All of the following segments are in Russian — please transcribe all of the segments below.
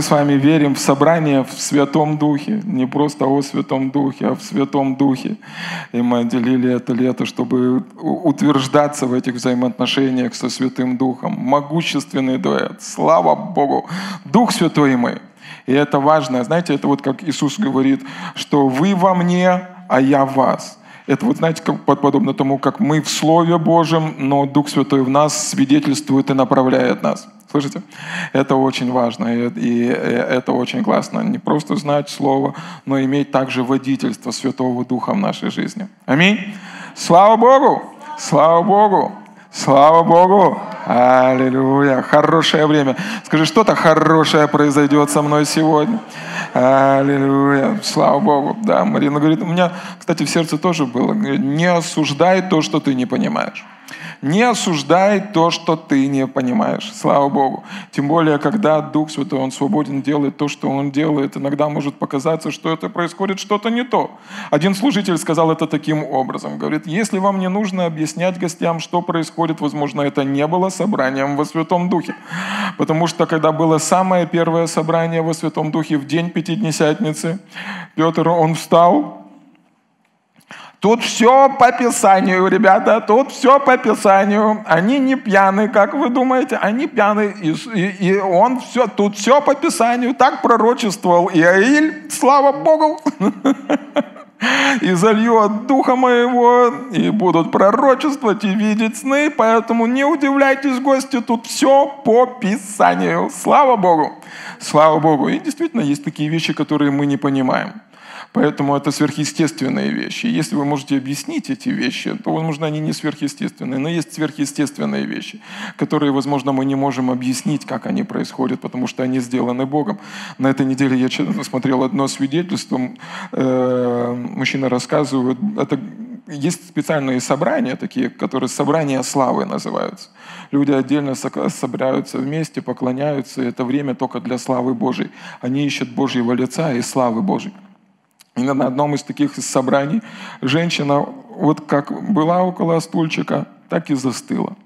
мы с вами верим в собрание в Святом Духе, не просто о Святом Духе, а в Святом Духе. И мы отделили это лето, чтобы утверждаться в этих взаимоотношениях со Святым Духом. Могущественный дуэт. Слава Богу. Дух Святой и мы. И это важно. Знаете, это вот как Иисус говорит, что вы во мне, а я в вас. Это вот, знаете, как, подобно тому, как мы в Слове Божьем, но Дух Святой в нас свидетельствует и направляет нас. Слышите? Это очень важно, и, и это очень классно. Не просто знать Слово, но иметь также водительство Святого Духа в нашей жизни. Аминь. Слава Богу! Слава Богу! Слава Богу! Аллилуйя! Хорошее время. Скажи, что-то хорошее произойдет со мной сегодня. Аллилуйя! Слава Богу! Да, Марина говорит, у меня, кстати, в сердце тоже было. Не осуждай то, что ты не понимаешь. Не осуждай то, что ты не понимаешь. Слава Богу. Тем более, когда Дух Святой, Он свободен делает то, что Он делает, иногда может показаться, что это происходит что-то не то. Один служитель сказал это таким образом. Говорит, если вам не нужно объяснять гостям, что происходит, возможно, это не было собранием во Святом Духе. Потому что, когда было самое первое собрание во Святом Духе в день Пятидесятницы, Петр, он встал, Тут все по Писанию, ребята, тут все по Писанию. Они не пьяны, как вы думаете, они пьяны. И, и, и он все, тут все по Писанию, так пророчествовал Иаиль, слава Богу. И залью от духа моего, и будут пророчествовать и видеть сны, поэтому не удивляйтесь, гости, тут все по Писанию. Слава Богу! Слава Богу! И действительно есть такие вещи, которые мы не понимаем. Поэтому это сверхъестественные вещи. Если вы можете объяснить эти вещи, то, возможно, они не сверхъестественные. Но есть сверхъестественные вещи, которые, возможно, мы не можем объяснить, как они происходят, потому что они сделаны Богом. На этой неделе я смотрел одно свидетельство. Э, мужчина рассказывает, это есть специальные собрания такие, которые собрания славы называются. Люди отдельно собираются вместе, поклоняются. Это время только для славы Божьей. Они ищут Божьего лица и славы Божьей. И на одном из таких собраний женщина вот как была около стульчика, так и застыла.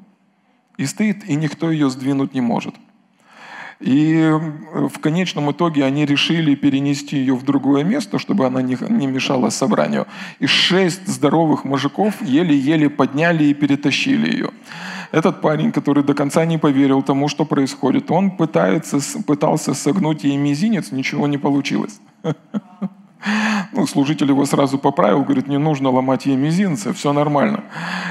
И стоит, и никто ее сдвинуть не может. И в конечном итоге они решили перенести ее в другое место, чтобы она не, не мешала собранию. И шесть здоровых мужиков еле-еле подняли и перетащили ее. Этот парень, который до конца не поверил тому, что происходит, он пытается, пытался согнуть ей мизинец, ничего не получилось. Ну, служитель его сразу поправил, говорит, не нужно ломать ей мизинцы, все нормально,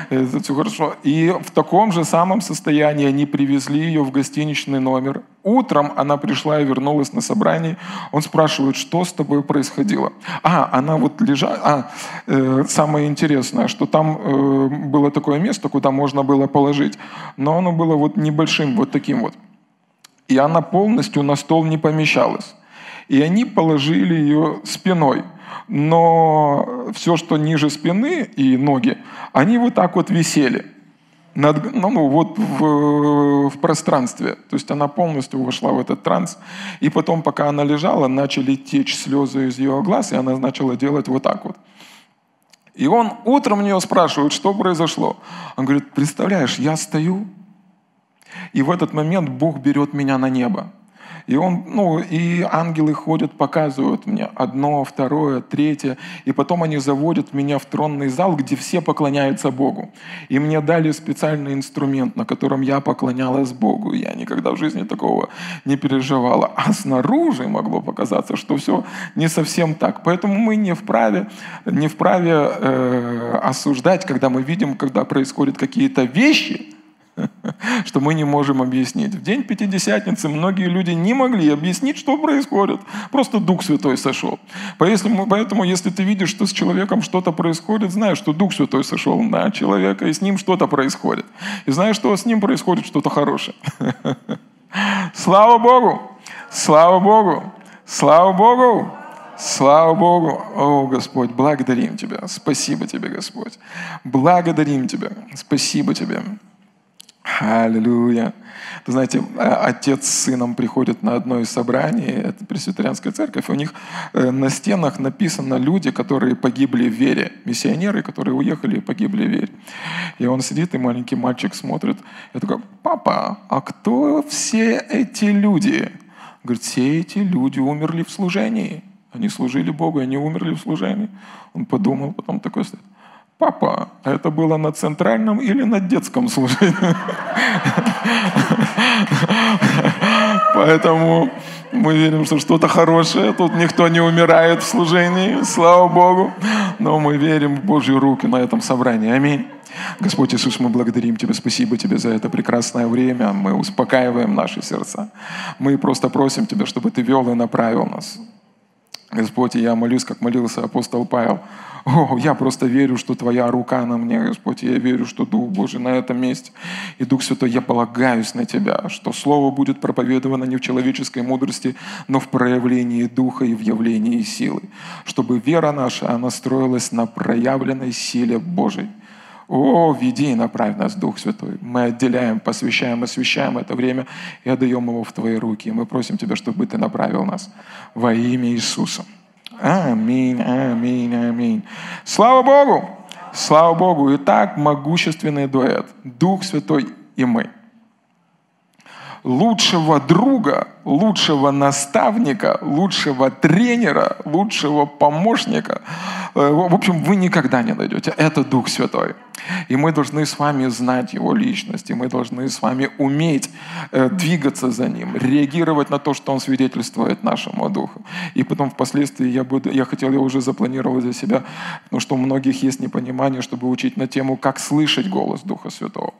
это все хорошо. И в таком же самом состоянии они привезли ее в гостиничный номер. Утром она пришла и вернулась на собрание. Он спрашивает, что с тобой происходило? А, она вот лежала... А, э, самое интересное, что там э, было такое место, куда можно было положить, но оно было вот небольшим, вот таким вот. И она полностью на стол не помещалась. И они положили ее спиной. Но все, что ниже спины и ноги, они вот так вот висели. Над, ну, ну, вот в, в пространстве. То есть она полностью вошла в этот транс. И потом, пока она лежала, начали течь слезы из ее глаз, и она начала делать вот так вот. И он утром у нее спрашивает, что произошло. Он говорит, представляешь, я стою, и в этот момент Бог берет меня на небо. И, он, ну, и ангелы ходят, показывают мне одно, второе, третье. И потом они заводят меня в тронный зал, где все поклоняются Богу. И мне дали специальный инструмент, на котором я поклонялась Богу. Я никогда в жизни такого не переживала. А снаружи могло показаться, что все не совсем так. Поэтому мы не вправе, не вправе э, осуждать, когда мы видим, когда происходят какие-то вещи, что мы не можем объяснить. В день Пятидесятницы многие люди не могли объяснить, что происходит. Просто Дух Святой сошел. Поэтому, если ты видишь, что с человеком что-то происходит, знаешь, что Дух Святой сошел на человека, и с ним что-то происходит. И знаешь, что с ним происходит что-то хорошее. Слава Богу! Слава Богу! Слава Богу! Слава Богу! О, Господь, благодарим Тебя. Спасибо Тебе, Господь. Благодарим Тебя. Спасибо Тебе. Аллилуйя. Вы знаете, а, отец с сыном приходят на одно из собраний, это пресвитерианская церковь, у них э, на стенах написано люди, которые погибли в вере, миссионеры, которые уехали и погибли в вере. И он сидит, и маленький мальчик смотрит, и такой, папа, а кто все эти люди? Говорит, все эти люди умерли в служении. Они служили Богу, они умерли в служении. Он подумал, потом такой стоит. Папа, а это было на центральном или на детском служении? Поэтому мы верим, что что-то хорошее. Тут никто не умирает в служении, слава Богу. Но мы верим в Божьи руки на этом собрании. Аминь. Господь Иисус, мы благодарим Тебя, спасибо Тебе за это прекрасное время. Мы успокаиваем наши сердца. Мы просто просим Тебя, чтобы Ты вел и направил нас. Господь, я молюсь, как молился апостол Павел. О, я просто верю, что Твоя рука на мне, Господь. Я верю, что Дух Божий на этом месте. И Дух Святой, я полагаюсь на Тебя, что Слово будет проповедовано не в человеческой мудрости, но в проявлении Духа и в явлении силы. Чтобы вера наша, она строилась на проявленной силе Божией. О, веди и направь нас, Дух Святой. Мы отделяем, посвящаем, освящаем это время и отдаем его в Твои руки. И мы просим Тебя, чтобы Ты направил нас во имя Иисуса. Аминь, аминь, аминь. Слава Богу! Слава Богу! Итак, могущественный дуэт. Дух Святой и мы. Лучшего друга, лучшего наставника, лучшего тренера, лучшего помощника – Э, в общем, вы никогда не найдете. Это Дух Святой. И мы должны с вами знать Его личность, и мы должны с вами уметь э, двигаться за Ним, реагировать на то, что Он свидетельствует нашему Духу. И потом впоследствии я, буду, я хотел, я уже запланировал для себя, потому что у многих есть непонимание, чтобы учить на тему, как слышать голос Духа Святого.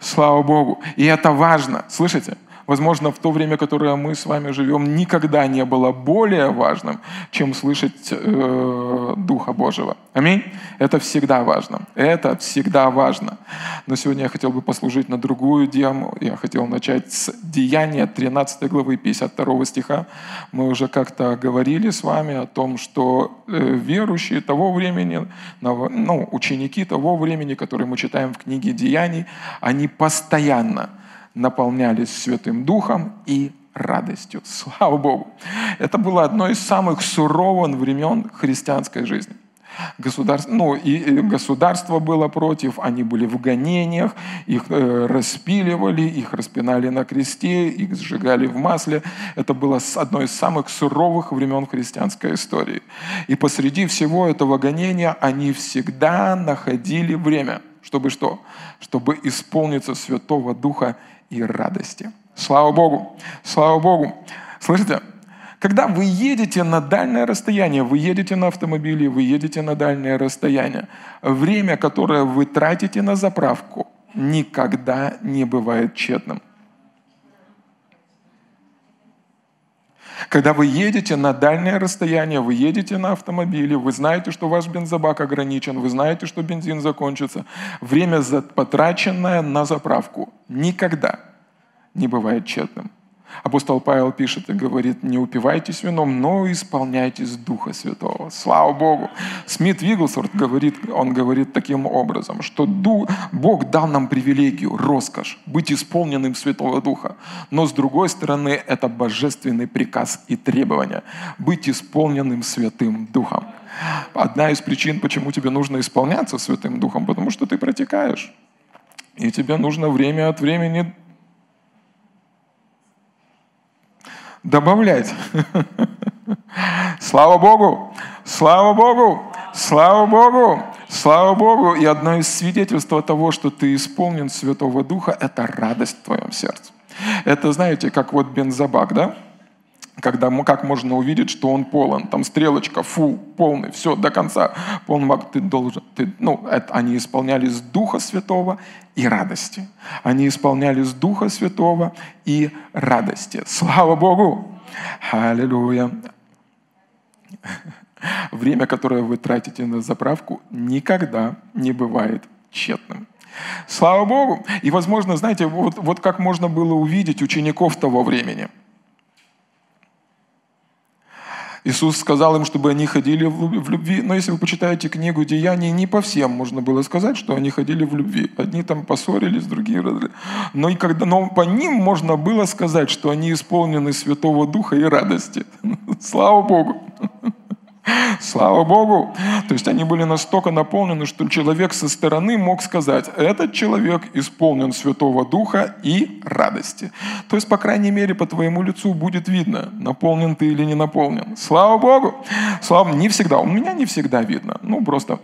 Слава Богу. И это важно. Слышите? Возможно, в то время, которое мы с вами живем, никогда не было более важным, чем слышать э, Духа Божьего. Аминь. Это всегда важно. Это всегда важно. Но сегодня я хотел бы послужить на другую тему. Я хотел начать с Деяния 13 главы 52 стиха. Мы уже как-то говорили с вами о том, что э, верующие того времени, ну, ученики того времени, которые мы читаем в книге Деяний, они постоянно наполнялись Святым Духом и радостью. Слава Богу! Это было одно из самых суровых времен христианской жизни. Государство, ну, и государство было против, они были в гонениях, их э, распиливали, их распинали на кресте, их сжигали в масле. Это было одно из самых суровых времен христианской истории. И посреди всего этого гонения они всегда находили время, чтобы что? Чтобы исполниться Святого Духа и радости. Слава Богу! Слава Богу! Слышите? Когда вы едете на дальнее расстояние, вы едете на автомобиле, вы едете на дальнее расстояние, время, которое вы тратите на заправку, никогда не бывает тщетным. Когда вы едете на дальнее расстояние, вы едете на автомобиле, вы знаете, что ваш бензобак ограничен, вы знаете, что бензин закончится. Время, потраченное на заправку, никогда не бывает тщетным. Апостол Павел пишет и говорит, не упивайтесь вином, но исполняйтесь Духа Святого. Слава Богу! Смит Вигглсворт говорит, он говорит таким образом, что Бог дал нам привилегию, роскошь, быть исполненным Святого Духа. Но с другой стороны, это божественный приказ и требование, быть исполненным Святым Духом. Одна из причин, почему тебе нужно исполняться Святым Духом, потому что ты протекаешь. И тебе нужно время от времени добавлять. Слава Богу! Слава Богу! Слава Богу! Слава Богу! И одно из свидетельств того, что ты исполнен Святого Духа, это радость в твоем сердце. Это, знаете, как вот бензобак, да? Когда как можно увидеть, что он полон. Там стрелочка, фу, полный, все, до конца. Полный маг, ты должен, ты, ну, это, они исполнялись Духа Святого и радости. Они исполнялись Духа Святого и радости. Слава Богу! Аллилуйя! Время, которое вы тратите на заправку, никогда не бывает тщетным. Слава Богу! И, возможно, знаете, вот, вот как можно было увидеть учеников того времени – Иисус сказал им, чтобы они ходили в любви. Но если вы почитаете книгу Деяний, не по всем можно было сказать, что они ходили в любви. Одни там поссорились, другие... Но, и когда, но по ним можно было сказать, что они исполнены Святого Духа и радости. Слава Богу! Слава Богу! То есть они были настолько наполнены, что человек со стороны мог сказать, этот человек исполнен Святого Духа и радости. То есть, по крайней мере, по твоему лицу будет видно, наполнен ты или не наполнен. Слава Богу! Слава, не всегда, у меня не всегда видно. Ну, просто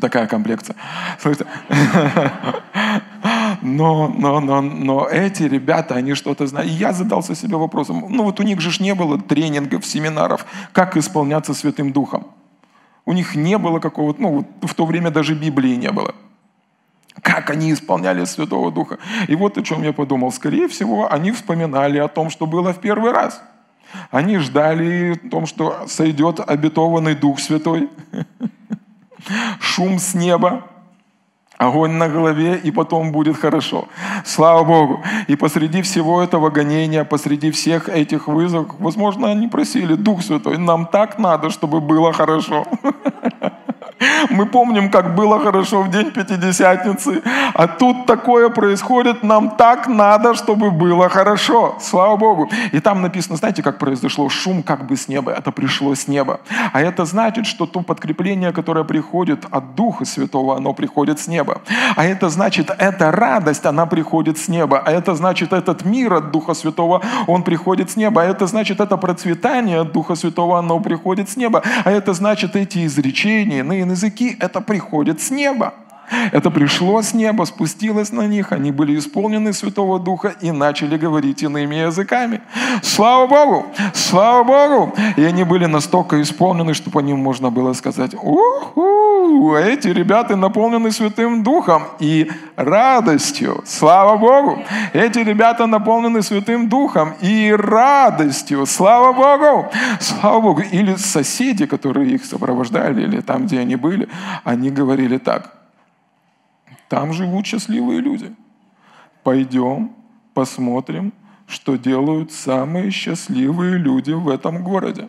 такая комплекция. Слушайте, но, но, но, но эти ребята, они что-то знают. И я задался себе вопросом, ну вот у них же не было тренингов, семинаров, как исполняться Святым Духом. У них не было какого-то, ну в то время даже Библии не было. Как они исполняли Святого Духа. И вот о чем я подумал. Скорее всего, они вспоминали о том, что было в первый раз. Они ждали о том, что сойдет обетованный Дух Святой. Шум с неба, огонь на голове, и потом будет хорошо. Слава Богу. И посреди всего этого гонения, посреди всех этих вызовов, возможно, они просили, Дух Святой, нам так надо, чтобы было хорошо. Мы помним, как было хорошо в день Пятидесятницы, а тут такое происходит, нам так надо, чтобы было хорошо. Слава Богу. И там написано, знаете, как произошло? Шум как бы с неба, это пришло с неба. А это значит, что то подкрепление, которое приходит от Духа Святого, оно приходит с неба. А это значит, эта радость, она приходит с неба. А это значит, этот мир от Духа Святого, он приходит с неба. А это значит, это процветание от Духа Святого, оно приходит с неба. А это значит, эти изречения, иные языки, это приходит с неба. Это пришло с неба, спустилось на них, они были исполнены Святого Духа и начали говорить иными языками. Слава Богу! Слава Богу! И они были настолько исполнены, что по ним можно было сказать, уху, эти ребята наполнены Святым Духом и радостью. Слава Богу! Эти ребята наполнены Святым Духом и радостью. Слава Богу! Слава Богу! Или соседи, которые их сопровождали, или там, где они были, они говорили так – там живут счастливые люди. Пойдем, посмотрим, что делают самые счастливые люди в этом городе.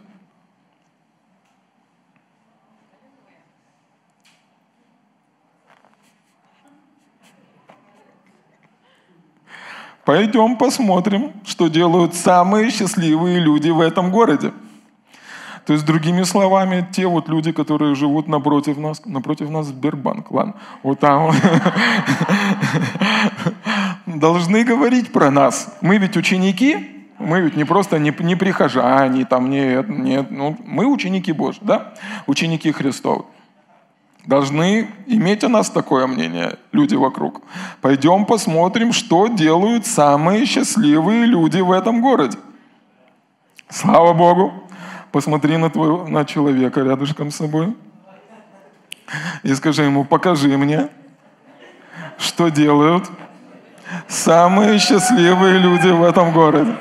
Пойдем посмотрим, что делают самые счастливые люди в этом городе. То есть, другими словами, те вот люди, которые живут напротив нас, напротив нас Сбербанк, ладно, вот там, должны говорить про нас. Мы ведь ученики, мы ведь не просто не, не прихожане, там, нет, нет, ну, мы ученики Божьи, да, ученики Христовы. Должны иметь о нас такое мнение люди вокруг. Пойдем посмотрим, что делают самые счастливые люди в этом городе. Слава Богу! посмотри на, твоего, на человека рядышком с собой и скажи ему, покажи мне, что делают самые счастливые люди в этом городе.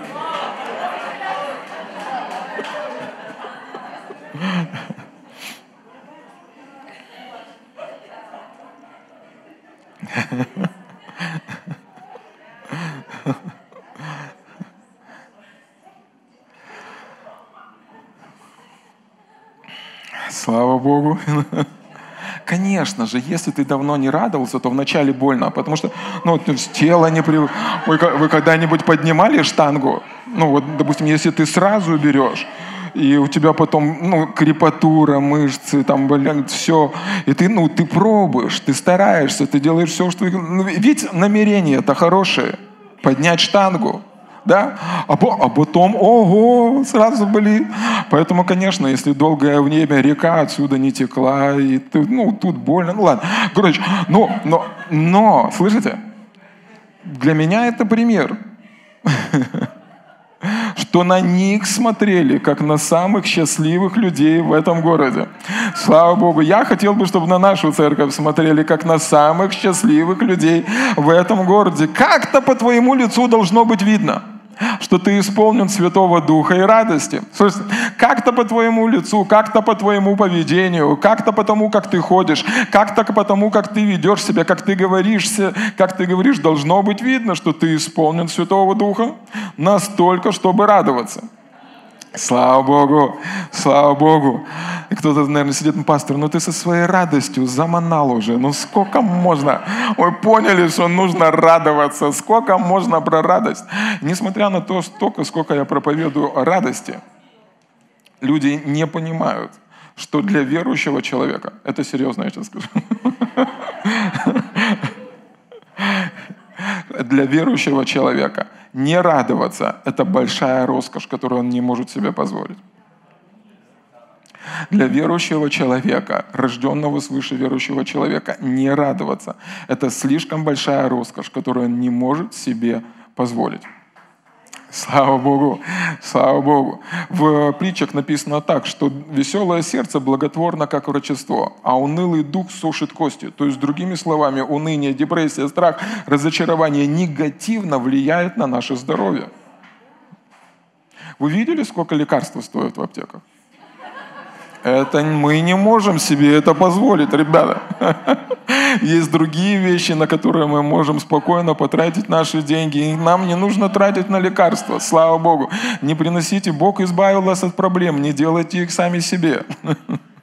Слава Богу. Конечно же, если ты давно не радовался, то вначале больно, потому что ну, тело не привык. Вы, вы когда-нибудь поднимали штангу? Ну вот, допустим, если ты сразу берешь, и у тебя потом, ну, крепатура, мышцы, там, блин, все. И ты, ну, ты пробуешь, ты стараешься, ты делаешь все, что... Ну, ведь намерение это хорошее. Поднять штангу да, а, а потом, ого, сразу были. Поэтому, конечно, если долгое время река отсюда не текла, и ты, ну, тут больно, ну ладно. Короче, но, но, но, слышите, для меня это пример что на них смотрели, как на самых счастливых людей в этом городе. Слава Богу, я хотел бы, чтобы на нашу церковь смотрели, как на самых счастливых людей в этом городе. Как-то по твоему лицу должно быть видно – что ты исполнен Святого Духа и радости. Как-то по твоему лицу, как-то по твоему поведению, как-то по тому, как ты ходишь, как-то по тому, как ты ведешь себя, как ты говоришь, как ты говоришь, должно быть видно, что ты исполнен Святого Духа настолько, чтобы радоваться. Слава Богу, слава Богу. И кто-то, наверное, сидит, ну, пастор, ну ты со своей радостью заманал уже. Ну сколько можно? Мы поняли, что нужно радоваться. Сколько можно про радость? Несмотря на то, столько, сколько я проповедую о радости, люди не понимают, что для верующего человека, это серьезно я сейчас скажу, для верующего человека не радоваться – это большая роскошь, которую он не может себе позволить. Для верующего человека, рожденного свыше верующего человека, не радоваться – это слишком большая роскошь, которую он не может себе позволить. Слава Богу, слава Богу. В притчах написано так, что веселое сердце благотворно, как врачество, а унылый дух сушит кости. То есть, другими словами, уныние, депрессия, страх, разочарование негативно влияет на наше здоровье. Вы видели, сколько лекарств стоят в аптеках? Это мы не можем себе это позволить, ребята. Есть другие вещи, на которые мы можем спокойно потратить наши деньги. И нам не нужно тратить на лекарства. Слава Богу. Не приносите, Бог избавил вас от проблем. Не делайте их сами себе.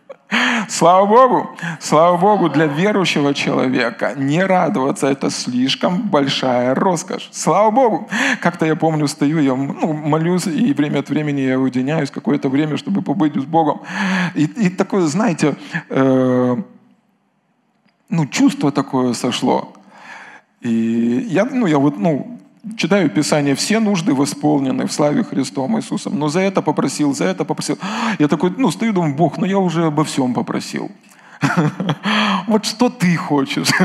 Слава Богу, слава Богу, для верующего человека не радоваться – это слишком большая роскошь. Слава Богу. Как-то я помню, стою, я ну, молюсь, и время от времени я уединяюсь какое-то время, чтобы побыть с Богом. И, и такое, знаете, э, ну, чувство такое сошло. И я, ну, я вот, ну, читаю Писание, все нужды восполнены в славе Христом Иисусом. Но за это попросил, за это попросил. Я такой, ну, стою, думаю, Бог, ну я уже обо всем попросил. Вот что ты хочешь?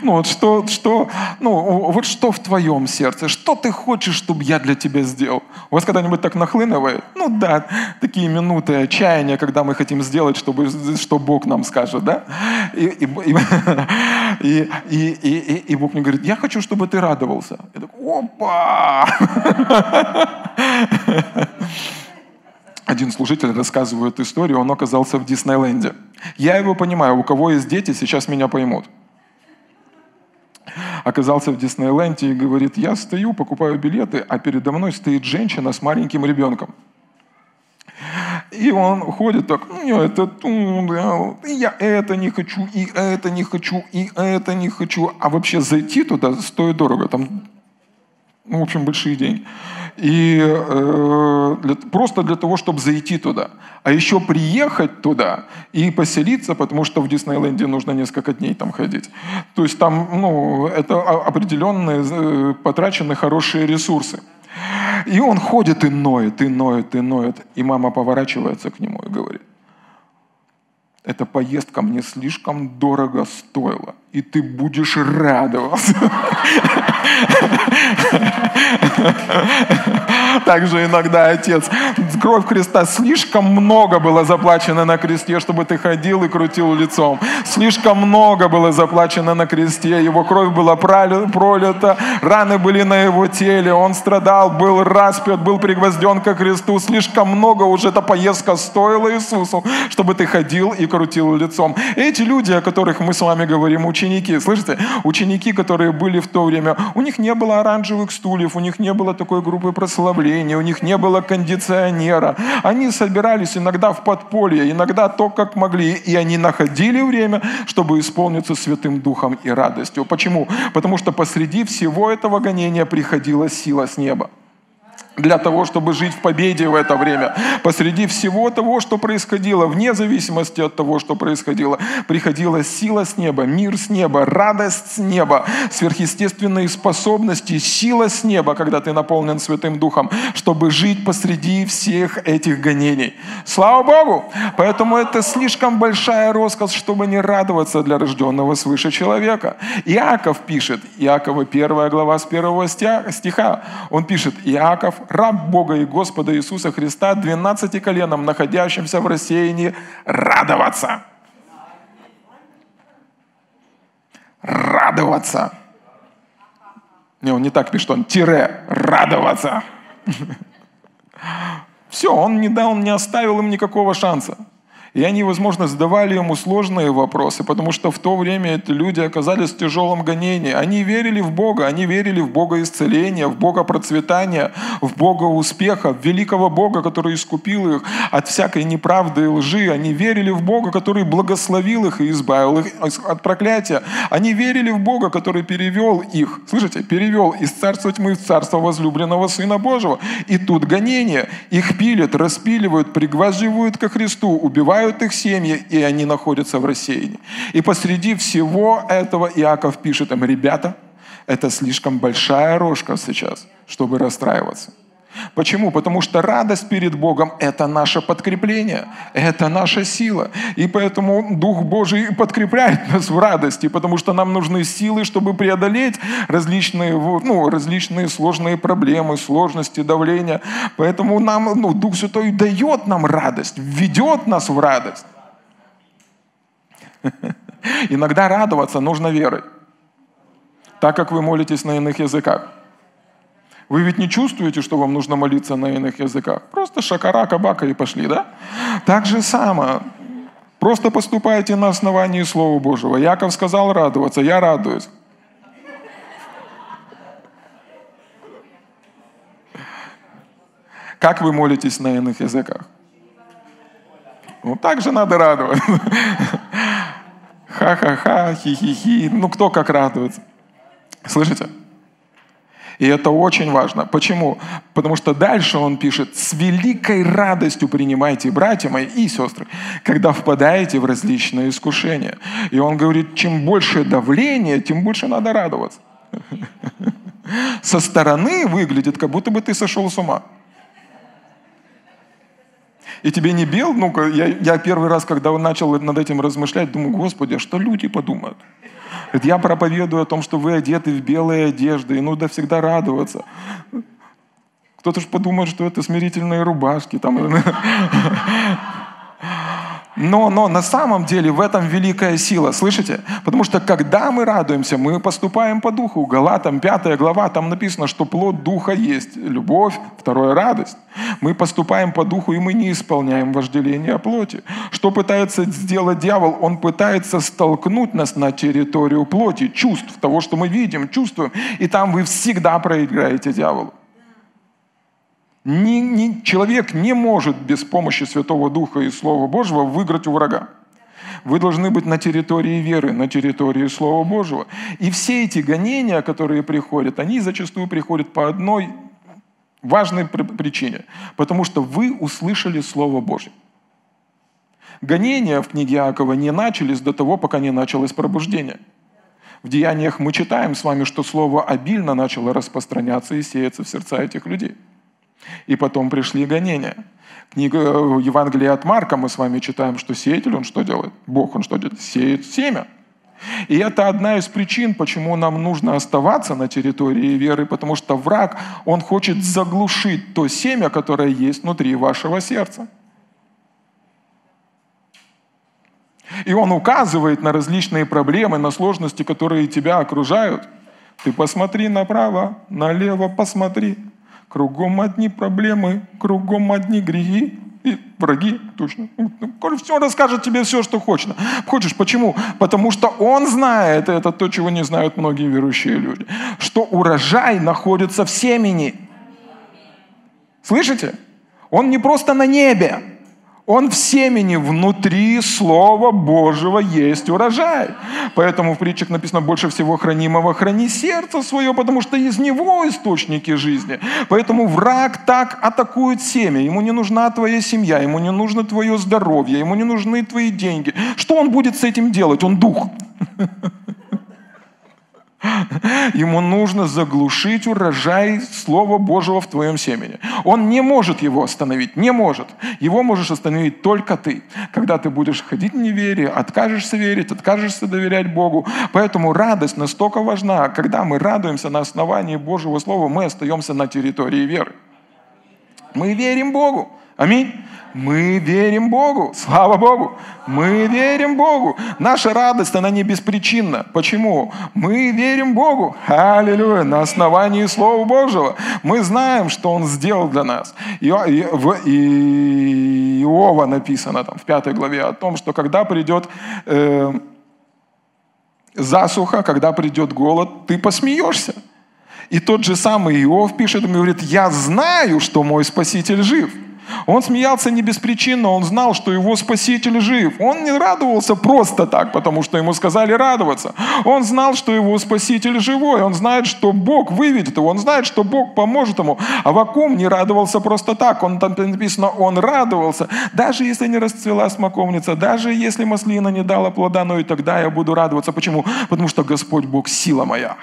Ну вот что, что, ну вот что в твоем сердце? Что ты хочешь, чтобы я для тебя сделал? У вас когда-нибудь так нахлынывает? Ну да, такие минуты отчаяния, когда мы хотим сделать, чтобы, что Бог нам скажет, да? И, и, и, и, и, и Бог мне говорит, я хочу, чтобы ты радовался. Я такой, опа! Один служитель рассказывает историю, он оказался в Диснейленде. Я его понимаю, у кого есть дети, сейчас меня поймут. Оказался в Диснейленде и говорит, я стою, покупаю билеты, а передо мной стоит женщина с маленьким ребенком. И он ходит так, ну, это, я это не хочу, и это не хочу, и это не хочу. А вообще зайти туда стоит дорого, там, ну, в общем, большие деньги и э, для, просто для того, чтобы зайти туда. А еще приехать туда и поселиться, потому что в Диснейленде нужно несколько дней там ходить. То есть там ну, это определенные э, потрачены хорошие ресурсы. И он ходит и ноет, и ноет, и ноет. И мама поворачивается к нему и говорит, эта поездка мне слишком дорого стоила, и ты будешь радоваться. Также иногда, Отец, кровь Христа слишком много было заплачено на кресте, чтобы ты ходил и крутил лицом. Слишком много было заплачено на кресте, его кровь была пролита, раны были на его теле, он страдал, был распят, был пригвозден ко кресту. Слишком много уже эта поездка стоила Иисусу, чтобы ты ходил и крутил лицом. Эти люди, о которых мы с вами говорим, ученики, слышите, ученики, которые были в то время, у них не было оранжевых стульев, у них не было такой группы прославления, у них не было кондиционера. Они собирались иногда в подполье, иногда то, как могли, и они находили время, чтобы исполниться Святым Духом и радостью. Почему? Потому что посреди всего этого гонения приходила сила с неба для того, чтобы жить в победе в это время. Посреди всего того, что происходило, вне зависимости от того, что происходило, приходила сила с неба, мир с неба, радость с неба, сверхъестественные способности, сила с неба, когда ты наполнен Святым Духом, чтобы жить посреди всех этих гонений. Слава Богу! Поэтому это слишком большая роскошь, чтобы не радоваться для рожденного свыше человека. Иаков пишет, Иакова первая глава с первого стиха, он пишет, Иаков, раб Бога и Господа Иисуса Христа, 12 коленам, находящимся в рассеянии, радоваться. Радоваться. Не, он не так пишет, он тире, радоваться. Все, он не дал, не оставил им никакого шанса. И они, возможно, задавали ему сложные вопросы, потому что в то время эти люди оказались в тяжелом гонении. Они верили в Бога, они верили в Бога исцеления, в Бога процветания, в Бога успеха, в великого Бога, который искупил их от всякой неправды и лжи. Они верили в Бога, который благословил их и избавил их от проклятия. Они верили в Бога, который перевел их, слышите, перевел из царства тьмы в царство возлюбленного Сына Божьего. И тут гонение. Их пилят, распиливают, пригвоживают ко Христу, убивают умирают их семьи, и они находятся в рассеянии. И посреди всего этого Иаков пишет им, ребята, это слишком большая рожка сейчас, чтобы расстраиваться. Почему? Потому что радость перед Богом – это наше подкрепление, это наша сила. И поэтому Дух Божий подкрепляет нас в радости, потому что нам нужны силы, чтобы преодолеть различные, ну, различные сложные проблемы, сложности, давления. Поэтому нам, ну, Дух Святой дает нам радость, ведет нас в радость. Иногда радоваться нужно верой, так как вы молитесь на иных языках. Вы ведь не чувствуете, что вам нужно молиться на иных языках. Просто шакара, кабака и пошли, да? Так же само. Просто поступайте на основании Слова Божьего. Яков сказал радоваться, я радуюсь. Как вы молитесь на иных языках? Ну, так же надо радоваться. Ха-ха-ха, хи-хи-хи. Ну, кто как радуется. Слышите? И это очень важно. Почему? Потому что дальше он пишет, с великой радостью принимайте, братья мои и сестры, когда впадаете в различные искушения. И он говорит, чем больше давление, тем больше надо радоваться. Со стороны выглядит, как будто бы ты сошел с ума. И тебе не бел? Ну-ка, я, я первый раз, когда начал над этим размышлять, думаю, Господи, а что люди подумают? Говорит, я проповедую о том, что вы одеты в белые одежды, и нужно всегда радоваться. Кто-то же подумает, что это смирительные рубашки. Там. Но, но на самом деле в этом великая сила, слышите? Потому что когда мы радуемся, мы поступаем по духу. Галатам 5 глава, там написано, что плод духа есть любовь, второе радость. Мы поступаем по духу, и мы не исполняем вожделение плоти. Что пытается сделать дьявол? Он пытается столкнуть нас на территорию плоти, чувств, того, что мы видим, чувствуем. И там вы всегда проиграете дьяволу. Ни, ни, человек не может без помощи Святого Духа и Слова Божьего выиграть у врага. Вы должны быть на территории веры, на территории Слова Божьего. И все эти гонения, которые приходят, они зачастую приходят по одной важной причине. Потому что вы услышали Слово Божье. Гонения в книге Иакова не начались до того, пока не началось пробуждение. В деяниях мы читаем с вами, что Слово обильно начало распространяться и сеяться в сердца этих людей – и потом пришли гонения. Книга э, Евангелия от Марка мы с вами читаем, что сеятель, он что делает? Бог, он что делает? Сеет семя. И это одна из причин, почему нам нужно оставаться на территории веры, потому что враг, он хочет заглушить то семя, которое есть внутри вашего сердца. И он указывает на различные проблемы, на сложности, которые тебя окружают. Ты посмотри направо, налево посмотри. Кругом одни проблемы, кругом одни грехи и враги, точно. Все расскажет тебе все, что хочешь. Хочешь, почему? Потому что он знает, это то, чего не знают многие верующие люди, что урожай находится в семени. Слышите? Он не просто на небе. Он в семени, внутри Слова Божьего есть урожай. Поэтому в притчах написано, больше всего хранимого храни сердце свое, потому что из него источники жизни. Поэтому враг так атакует семя. Ему не нужна твоя семья, ему не нужно твое здоровье, ему не нужны твои деньги. Что он будет с этим делать? Он дух. Ему нужно заглушить урожай Слова Божьего в твоем семени. Он не может его остановить, не может. Его можешь остановить только ты. Когда ты будешь ходить в неверие, откажешься верить, откажешься доверять Богу. Поэтому радость настолько важна. Когда мы радуемся на основании Божьего Слова, мы остаемся на территории веры. Мы верим Богу. Аминь. Мы верим Богу. Слава Богу. Мы верим Богу. Наша радость, она не беспричинна. Почему? Мы верим Богу. Аллилуйя. На основании Слова Божьего. Мы знаем, что Он сделал для нас. И в Иова написано там в пятой главе о том, что когда придет э, засуха, когда придет голод, ты посмеешься. И тот же самый Иов пишет, он говорит, я знаю, что мой Спаситель жив. Он смеялся не без причины, он знал, что его Спаситель жив. Он не радовался просто так, потому что ему сказали радоваться. Он знал, что его Спаситель живой, он знает, что Бог выведет его, он знает, что Бог поможет ему. А Вакум не радовался просто так, он там написано, он радовался. Даже если не расцвела смоковница, даже если маслина не дала плода, но и тогда я буду радоваться. Почему? Потому что Господь Бог сила моя.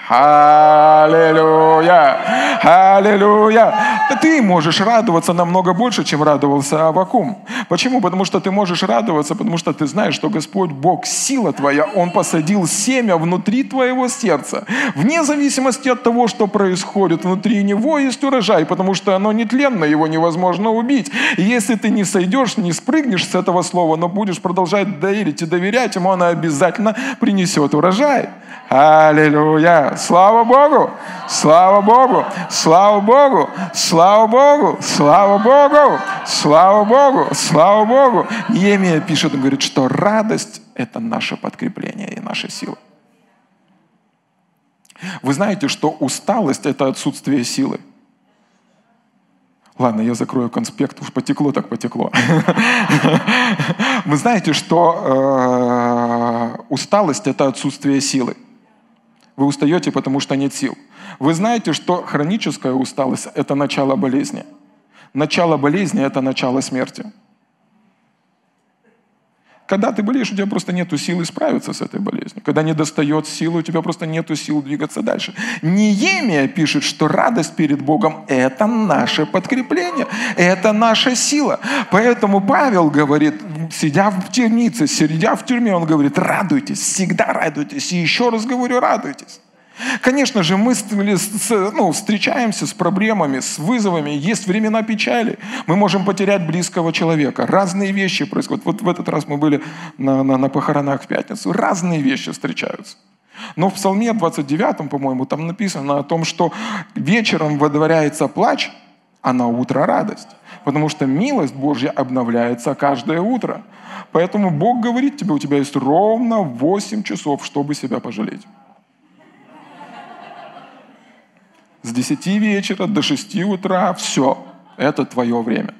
Аллилуйя! Аллилуйя! Ты можешь радоваться намного больше, чем чем радовался Авакум. Почему? Потому что ты можешь радоваться, потому что ты знаешь, что Господь Бог, сила твоя, Он посадил семя внутри твоего сердца. Вне зависимости от того, что происходит внутри него, есть урожай, потому что оно нетленно, его невозможно убить. И если ты не сойдешь, не спрыгнешь с этого слова, но будешь продолжать доверить и доверять ему, оно обязательно принесет урожай. Аллилуйя! Слава Богу! Слава Богу! Слава Богу! Слава Богу! Слава Богу! Слава Богу! Слава Богу! Емия пишет, он говорит, что радость – это наше подкрепление и наша сила. Вы знаете, что усталость – это отсутствие силы. Ладно, я закрою конспект, уж потекло так потекло. Вы знаете, что э, усталость – это отсутствие силы. Вы устаете, потому что нет сил. Вы знаете, что хроническая усталость – это начало болезни. Начало болезни – это начало смерти. Когда ты болеешь, у тебя просто нет силы справиться с этой болезнью. Когда не достает силы, у тебя просто нет сил двигаться дальше. Неемия пишет, что радость перед Богом – это наше подкрепление, это наша сила. Поэтому Павел говорит, сидя в темнице, сидя в тюрьме, он говорит, радуйтесь, всегда радуйтесь. И еще раз говорю, радуйтесь. Конечно же, мы ну, встречаемся с проблемами, с вызовами. Есть времена печали. Мы можем потерять близкого человека. Разные вещи происходят. Вот в этот раз мы были на, на, на похоронах в пятницу. Разные вещи встречаются. Но в Псалме 29, по-моему, там написано о том, что вечером водворяется плач, а на утро радость. Потому что милость Божья обновляется каждое утро. Поэтому Бог говорит тебе, у тебя есть ровно 8 часов, чтобы себя пожалеть. С 10 вечера до 6 утра все, это твое время.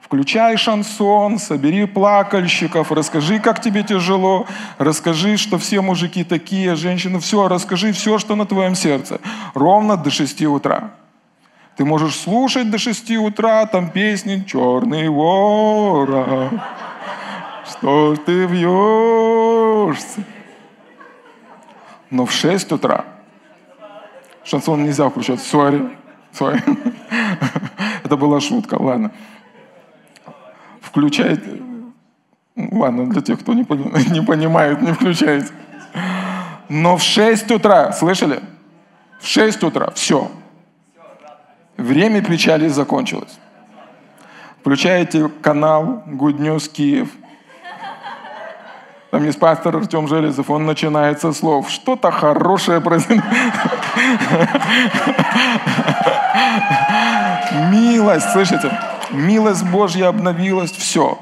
Включай шансон, собери плакальщиков, расскажи, как тебе тяжело, расскажи, что все мужики такие, женщины, все, расскажи все, что на твоем сердце. Ровно до 6 утра. Ты можешь слушать до 6 утра там песни «Черный ворон», что ты вьешься. Но в 6 утра – Шансон нельзя включать. Sorry. Sorry. Это была шутка, ладно. Включайте. Ладно, для тех, кто не, понимает, не включайте. Но в 6 утра, слышали? В 6 утра, все. Время печали закончилось. Включаете канал Good News Киев – там есть пастор Артем Железов, он начинает со слов «что-то хорошее произойдет». Милость, слышите? Милость Божья обновилась, все.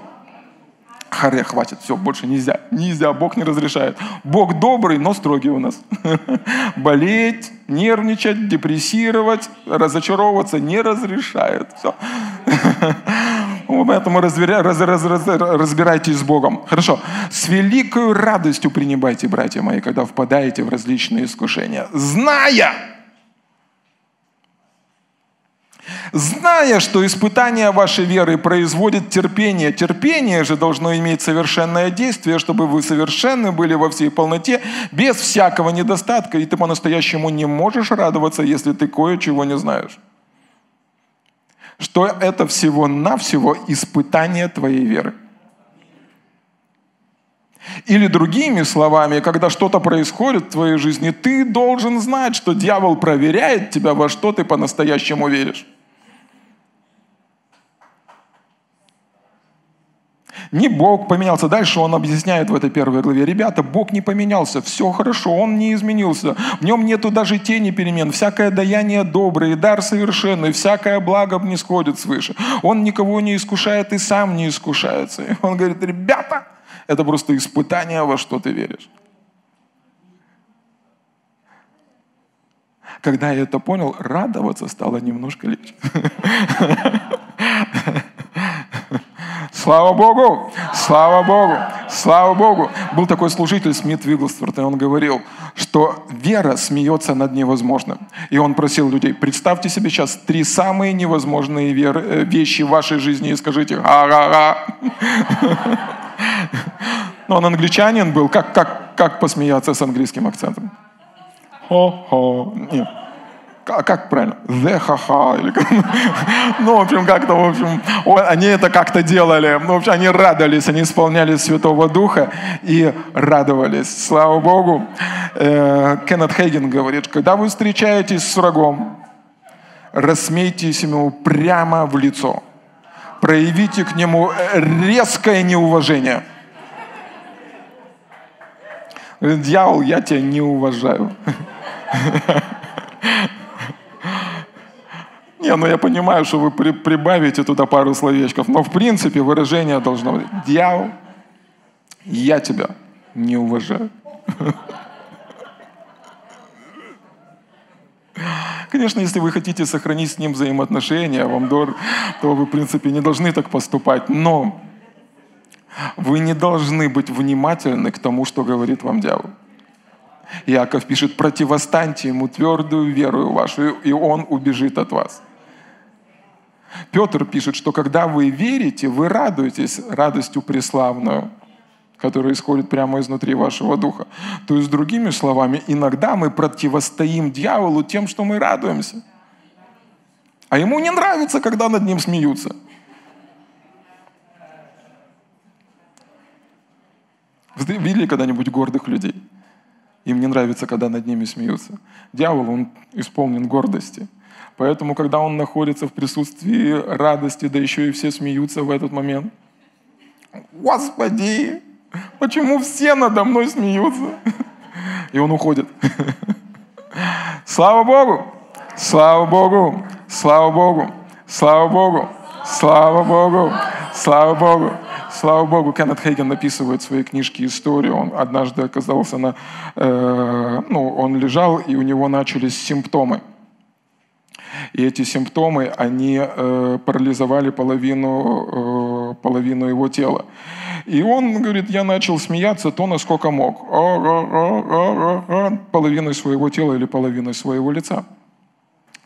Харе, хватит, все, больше нельзя. Нельзя, Бог не разрешает. Бог добрый, но строгий у нас. Болеть, нервничать, депрессировать, разочаровываться не разрешает. Все. Поэтому разбира, раз, раз, раз, разбирайтесь с Богом. Хорошо. С великой радостью принимайте, братья мои, когда впадаете в различные искушения. Зная, зная, что испытание вашей веры производит терпение. Терпение же должно иметь совершенное действие, чтобы вы совершенны были во всей полноте, без всякого недостатка. И ты по-настоящему не можешь радоваться, если ты кое-чего не знаешь что это всего-навсего испытание твоей веры. Или другими словами, когда что-то происходит в твоей жизни, ты должен знать, что дьявол проверяет тебя, во что ты по-настоящему веришь. Не Бог поменялся. Дальше он объясняет в этой первой главе. Ребята, Бог не поменялся, все хорошо, Он не изменился. В нем нету даже тени перемен. Всякое даяние доброе, дар совершенный, всякое благо не сходит свыше. Он никого не искушает и сам не искушается. И он говорит, ребята, это просто испытание, во что ты веришь. Когда я это понял, радоваться стало немножко легче. Слава Богу! Слава Богу! Слава Богу! Был такой служитель Смит Вигглсворт, и он говорил, что вера смеется над невозможным. И он просил людей, представьте себе сейчас три самые невозможные веры, э, вещи в вашей жизни и скажите «га-га-га». Но он англичанин был, как, как, как посмеяться с английским акцентом? Хо-хо. Нет. А как правильно? The ха-ха. Или как? Ну, в общем, как-то, в общем, они это как-то делали. Ну, в общем, они радовались, они исполняли Святого Духа и радовались. Слава Богу. Э, Кеннет Хейген говорит, когда вы встречаетесь с врагом, рассмейтесь ему прямо в лицо. Проявите к нему резкое неуважение. Дьявол, я тебя не уважаю. Не, ну я понимаю, что вы при, прибавите туда пару словечков, но в принципе выражение должно быть «Дьявол, я тебя не уважаю». Конечно, если вы хотите сохранить с ним взаимоотношения, вам дор, то вы, в принципе, не должны так поступать. Но вы не должны быть внимательны к тому, что говорит вам дьявол. Иаков пишет, противостаньте ему твердую веру вашу, и он убежит от вас. Петр пишет, что когда вы верите, вы радуетесь радостью преславную, которая исходит прямо изнутри вашего духа. То есть, другими словами, иногда мы противостоим дьяволу тем, что мы радуемся. А ему не нравится, когда над ним смеются. Вы видели когда-нибудь гордых людей? Им не нравится, когда над ними смеются. Дьявол, он исполнен гордости – Поэтому, когда он находится в присутствии радости, да еще и все смеются в этот момент, Господи, почему все надо мной смеются? И он уходит. Слава Богу! Слава Богу! Слава Богу! Слава Богу! Слава Богу! Слава Богу! Слава Богу, Кеннет Хейген написывает в своей книжке историю. Он однажды оказался на... Э, ну, он лежал, и у него начались симптомы – и эти симптомы, они э, парализовали половину, э, половину его тела. И он говорит, я начал смеяться то, насколько мог. Половиной своего тела или половиной своего лица.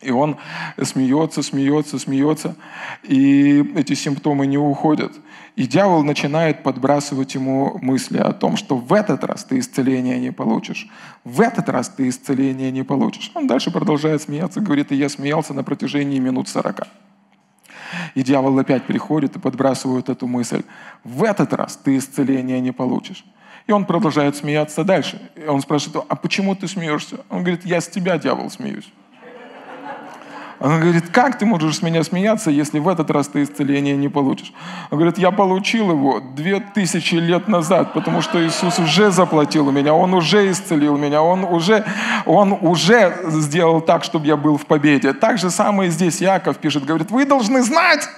И он смеется, смеется, смеется, и эти симптомы не уходят. И дьявол начинает подбрасывать ему мысли о том, что в этот раз ты исцеления не получишь. В этот раз ты исцеления не получишь. Он дальше продолжает смеяться, говорит, и я смеялся на протяжении минут сорока. И дьявол опять приходит и подбрасывает эту мысль. В этот раз ты исцеления не получишь. И он продолжает смеяться дальше. И он спрашивает, а почему ты смеешься? Он говорит, я с тебя, дьявол, смеюсь. Он говорит, как ты можешь с меня смеяться, если в этот раз ты исцеление не получишь? Он говорит, я получил его две тысячи лет назад, потому что Иисус уже заплатил у меня, Он уже исцелил меня, Он уже, он уже сделал так, чтобы я был в победе. Так же самое здесь Яков пишет, говорит, вы должны знать,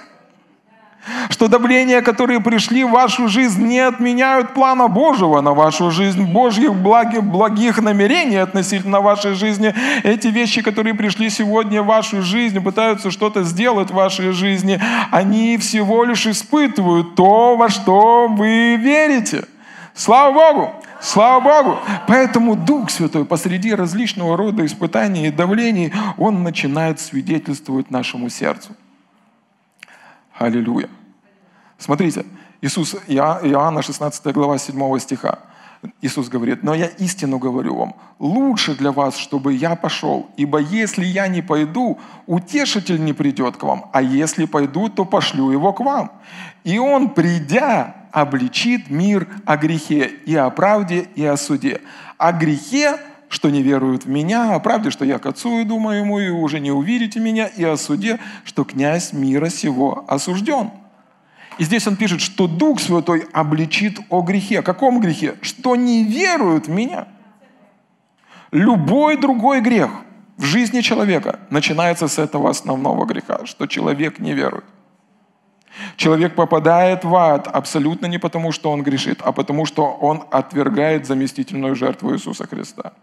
что давления, которые пришли в вашу жизнь, не отменяют плана Божьего на вашу жизнь, Божьих благих, благих намерений относительно вашей жизни. Эти вещи, которые пришли сегодня в вашу жизнь, пытаются что-то сделать в вашей жизни, они всего лишь испытывают то, во что вы верите. Слава Богу! Слава Богу! Поэтому Дух Святой посреди различного рода испытаний и давлений, Он начинает свидетельствовать нашему сердцу. Аллилуйя. Смотрите, Иисус, Иоанна 16 глава 7 стиха. Иисус говорит, но я истину говорю вам, лучше для вас, чтобы я пошел, ибо если я не пойду, утешитель не придет к вам, а если пойду, то пошлю его к вам. И он, придя, обличит мир о грехе и о правде и о суде. О грехе что не веруют в меня, о правде, что я к Отцу иду моему, и уже не увидите меня, и о суде, что князь мира сего осужден. И здесь он пишет, что Дух Святой обличит о грехе. О каком грехе? Что не веруют в меня. Любой другой грех в жизни человека начинается с этого основного греха, что человек не верует. Человек попадает в ад абсолютно не потому, что он грешит, а потому, что он отвергает заместительную жертву Иисуса Христа.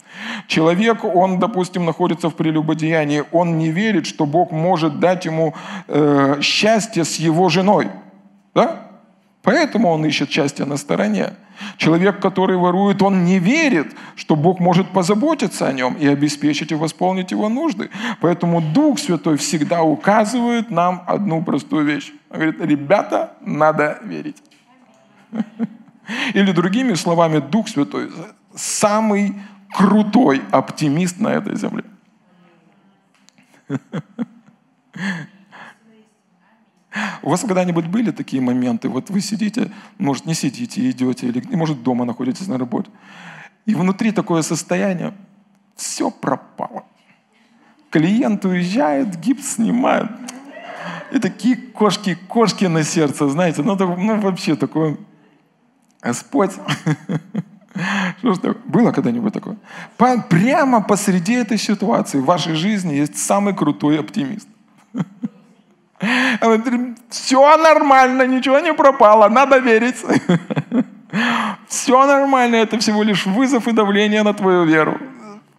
Человек, он, допустим, находится в прелюбодеянии, он не верит, что Бог может дать ему э, счастье с его женой. Да? Поэтому он ищет счастье на стороне. Человек, который ворует, он не верит, что Бог может позаботиться о нем и обеспечить и восполнить его нужды. Поэтому Дух Святой всегда указывает нам одну простую вещь. Он говорит, ребята, надо верить. Или другими словами, Дух Святой самый крутой оптимист на этой земле. У вас когда-нибудь были такие моменты? Вот вы сидите, может, не сидите, идете, или, может, дома находитесь на работе. И внутри такое состояние, все пропало. Клиент уезжает, гипс снимает. И такие кошки, кошки на сердце, знаете, ну, ну вообще такое, Господь, что ж? Было когда-нибудь такое? Прямо посреди этой ситуации в вашей жизни есть самый крутой оптимист. Все нормально, ничего не пропало, надо верить. Все нормально, это всего лишь вызов и давление на твою веру.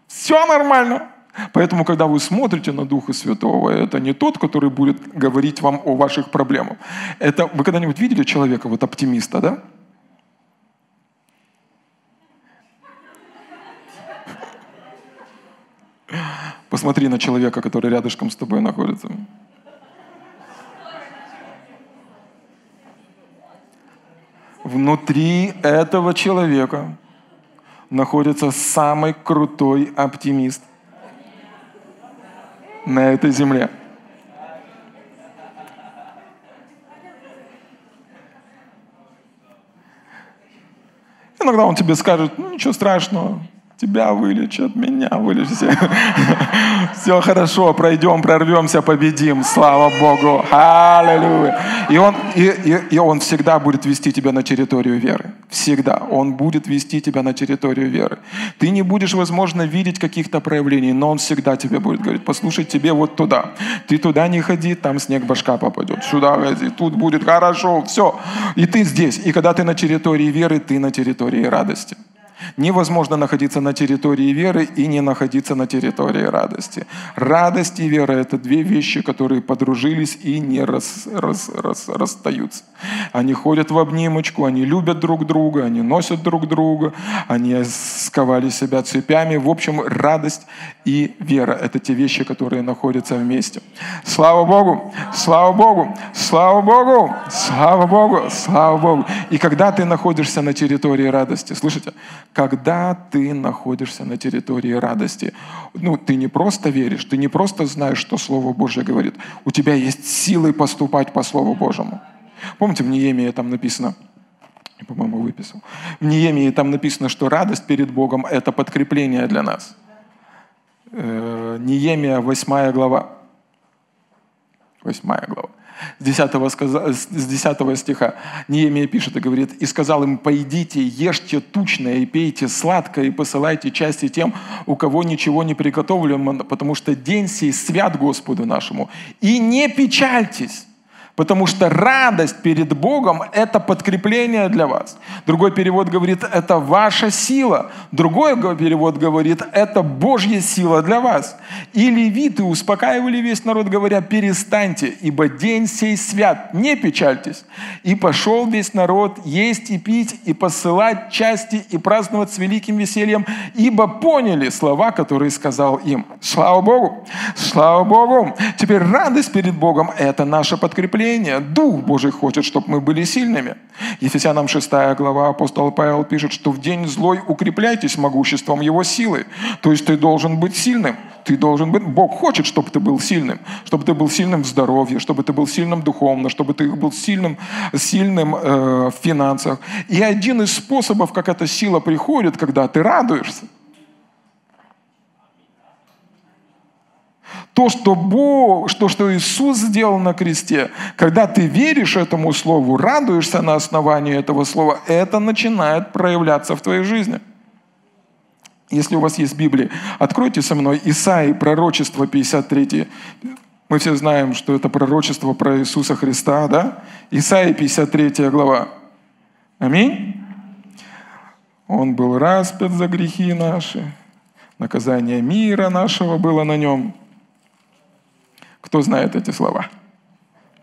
Все нормально. Поэтому, когда вы смотрите на Духа Святого, это не тот, который будет говорить вам о ваших проблемах. Это вы когда-нибудь видели человека, вот оптимиста, да? Посмотри на человека, который рядышком с тобой находится. Внутри этого человека находится самый крутой оптимист на этой земле. Иногда он тебе скажет, ну ничего страшного, Тебя вылечат, меня вылечат. Все хорошо, пройдем, прорвемся, победим. Слава Богу. Аллилуйя. И он, и, и, и он всегда будет вести тебя на территорию веры. Всегда. Он будет вести тебя на территорию веры. Ты не будешь, возможно, видеть каких-то проявлений, но он всегда тебе будет говорить, послушай, тебе вот туда. Ты туда не ходи, там снег башка попадет. Сюда ходи, тут будет хорошо. Все. И ты здесь. И когда ты на территории веры, ты на территории радости. Невозможно находиться на территории веры и не находиться на территории радости. Радость и вера – это две вещи, которые подружились и не рас, рас, рас, расстаются. Они ходят в обнимочку, они любят друг друга, они носят друг друга, они сковали себя цепями. В общем, радость и вера – это те вещи, которые находятся вместе. Слава Богу! Слава Богу! Слава Богу! Слава Богу! Слава Богу! И когда ты находишься на территории радости, слышите, когда ты находишься на территории радости. Ну, ты не просто веришь, ты не просто знаешь, что Слово Божье говорит. У тебя есть силы поступать по Слову Божьему. Помните, в Неемии там написано, по-моему, выписал. В Неемии там написано, что радость перед Богом – это подкрепление для нас. Э, Неемия, 8 глава. 8 глава с 10, с 10 стиха Неемия пишет и говорит, «И сказал им, пойдите, ешьте тучное и пейте сладкое, и посылайте части тем, у кого ничего не приготовлено, потому что день сей свят Господу нашему. И не печальтесь, Потому что радость перед Богом – это подкрепление для вас. Другой перевод говорит, это ваша сила. Другой перевод говорит, это Божья сила для вас. И левиты успокаивали весь народ, говоря, перестаньте, ибо день сей свят, не печальтесь. И пошел весь народ есть и пить, и посылать части, и праздновать с великим весельем, ибо поняли слова, которые сказал им. Слава Богу! Слава Богу! Теперь радость перед Богом – это наше подкрепление укрепление. Дух Божий хочет, чтобы мы были сильными. Ефесянам 6 глава апостол Павел пишет, что в день злой укрепляйтесь могуществом Его силы. То есть ты должен быть сильным. Ты должен быть... Бог хочет, чтобы ты был сильным. Чтобы ты был сильным в здоровье, чтобы ты был сильным духовно, чтобы ты был сильным, сильным э, в финансах. И один из способов, как эта сила приходит, когда ты радуешься – То, что Бог, что, что Иисус сделал на кресте, когда ты веришь этому Слову, радуешься на основании этого Слова, это начинает проявляться в твоей жизни. Если у вас есть Библия, откройте со мной Исаии, пророчество 53. Мы все знаем, что это пророчество про Иисуса Христа, да? Исаия 53 глава. Аминь. Он был распят за грехи наши, наказание мира нашего было на нем. Кто знает эти слова?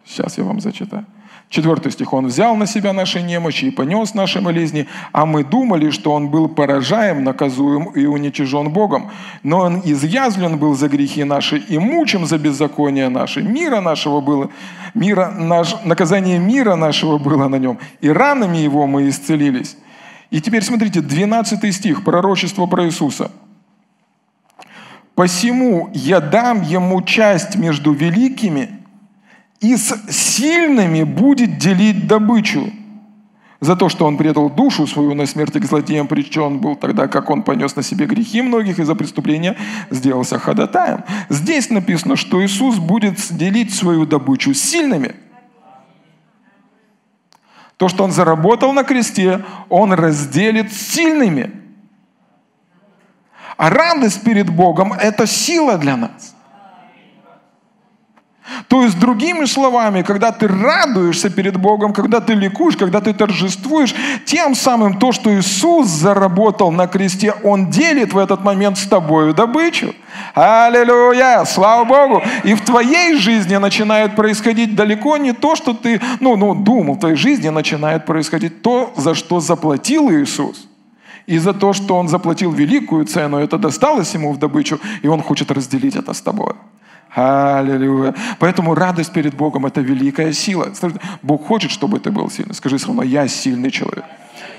Сейчас я вам зачитаю. Четвертый стих. «Он взял на себя наши немощи и понес наши болезни, а мы думали, что Он был поражаем, наказуем и уничижен Богом. Но Он изъязвлен был за грехи наши и мучим за беззаконие наши. Мира нашего было, мира, наш, наказание мира нашего было на Нем, и ранами Его мы исцелились». И теперь смотрите, 12 стих, пророчество про Иисуса. «Посему я дам ему часть между великими, и с сильными будет делить добычу. За то, что он предал душу свою на смерти к злодеям причем был, тогда как он понес на себе грехи многих и за преступления сделался ходатаем. Здесь написано, что Иисус будет делить свою добычу с сильными. То, что он заработал на кресте, он разделит с сильными. А радость перед Богом – это сила для нас – то есть, другими словами, когда ты радуешься перед Богом, когда ты ликуешь, когда ты торжествуешь, тем самым то, что Иисус заработал на кресте, Он делит в этот момент с тобою добычу. Аллилуйя! Слава Богу! И в твоей жизни начинает происходить далеко не то, что ты ну, ну, думал. В твоей жизни начинает происходить то, за что заплатил Иисус. И за то, что Он заплатил великую цену, это досталось Ему в добычу, и Он хочет разделить это с тобой. Аллилуйя. Поэтому радость перед Богом – это великая сила. Бог хочет, чтобы ты был сильный. Скажи со мной, я сильный человек.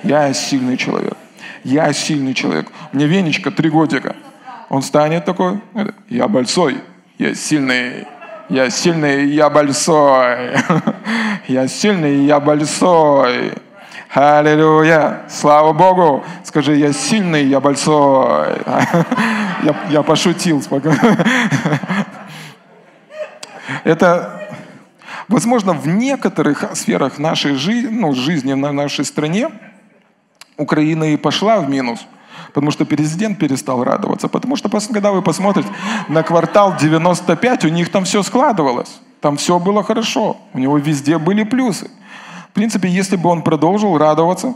Я сильный человек. Я сильный человек. Мне Венечка три годика. Он станет такой, я большой, я сильный, я сильный, я большой. Я сильный, я большой. Аллилуйя! Слава Богу! Скажи, я сильный, я большой. Я, я пошутил. Это, возможно, в некоторых сферах нашей жизни, ну, жизни в нашей стране Украина и пошла в минус, потому что президент перестал радоваться. Потому что, когда вы посмотрите на квартал 95, у них там все складывалось. Там все было хорошо. У него везде были плюсы. В принципе, если бы он продолжил радоваться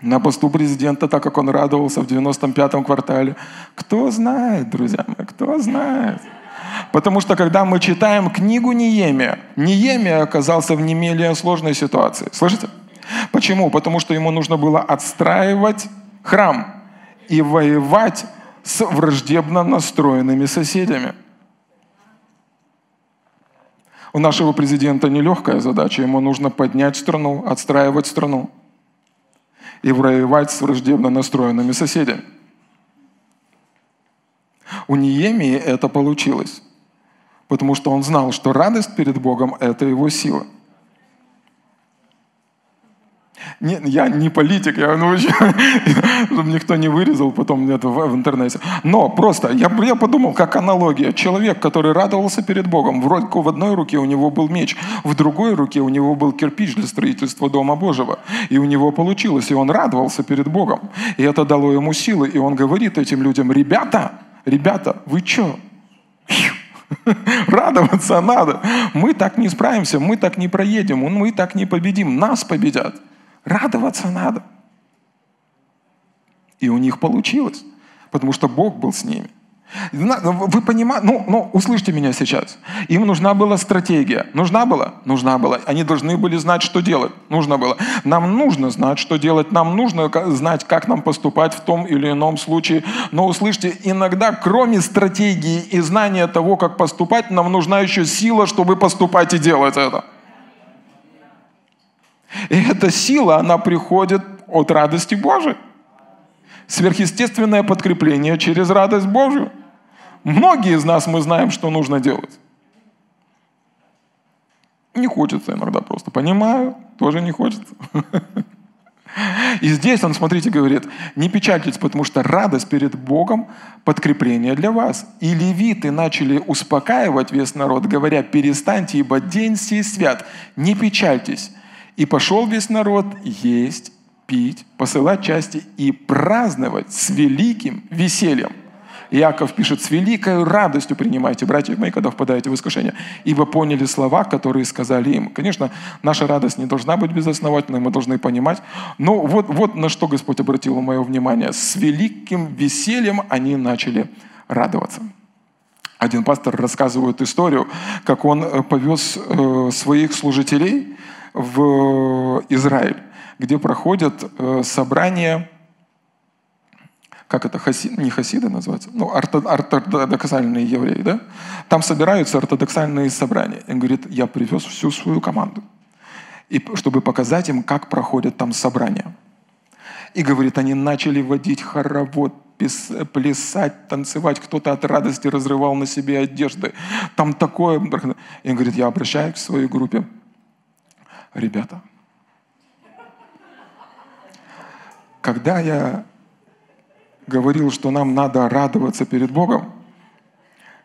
на посту президента, так как он радовался в 95-м квартале, кто знает, друзья мои, кто знает. Потому что когда мы читаем книгу Ниемия, Ниемия оказался в не сложной ситуации. Слышите? Почему? Потому что ему нужно было отстраивать храм и воевать с враждебно настроенными соседями. У нашего президента нелегкая задача. Ему нужно поднять страну, отстраивать страну и воевать с враждебно настроенными соседями. У Ниемии это получилось, потому что он знал, что радость перед Богом – это его сила – не, я не политик, я научу, чтобы никто не вырезал потом это в, в интернете. Но просто я, я подумал, как аналогия. Человек, который радовался перед Богом, вроде в одной руке у него был меч, в другой руке у него был кирпич для строительства Дома Божьего. И у него получилось, и он радовался перед Богом. И это дало ему силы. И он говорит этим людям, ребята, ребята, вы что? Радоваться надо. Мы так не справимся, мы так не проедем, мы так не победим, нас победят. Радоваться надо. И у них получилось, потому что Бог был с ними. Вы понимаете, ну, ну, услышьте меня сейчас. Им нужна была стратегия. Нужна была? Нужна была. Они должны были знать, что делать. Нужно было. Нам нужно знать, что делать. Нам нужно знать, как нам поступать в том или ином случае. Но услышьте, иногда, кроме стратегии и знания того, как поступать, нам нужна еще сила, чтобы поступать и делать это. И эта сила, она приходит от радости Божией. Сверхъестественное подкрепление через радость Божью. Многие из нас мы знаем, что нужно делать. Не хочется иногда просто. Понимаю, тоже не хочется. И здесь он, смотрите, говорит, не печальтесь, потому что радость перед Богом – подкрепление для вас. И левиты начали успокаивать весь народ, говоря, перестаньте, ибо день сей свят, не печальтесь. И пошел весь народ есть, пить, посылать части и праздновать с великим весельем. Иаков пишет, с великой радостью принимайте, братья мои, когда впадаете в искушение, ибо поняли слова, которые сказали им. Конечно, наша радость не должна быть безосновательной, мы должны понимать. Но вот, вот на что Господь обратил мое внимание. С великим весельем они начали радоваться. Один пастор рассказывает историю, как он э, повез э, своих служителей в Израиль, где проходят э, собрания как это, хаси, не хасиды называются, ну, ортодоксальные евреи, да? Там собираются ортодоксальные собрания. Он говорит, я привез всю свою команду, и, чтобы показать им, как проходят там собрания. И говорит, они начали водить хоровод, плясать, танцевать. Кто-то от радости разрывал на себе одежды. Там такое... И он говорит, я обращаюсь к своей группе. Ребята, когда я говорил, что нам надо радоваться перед Богом,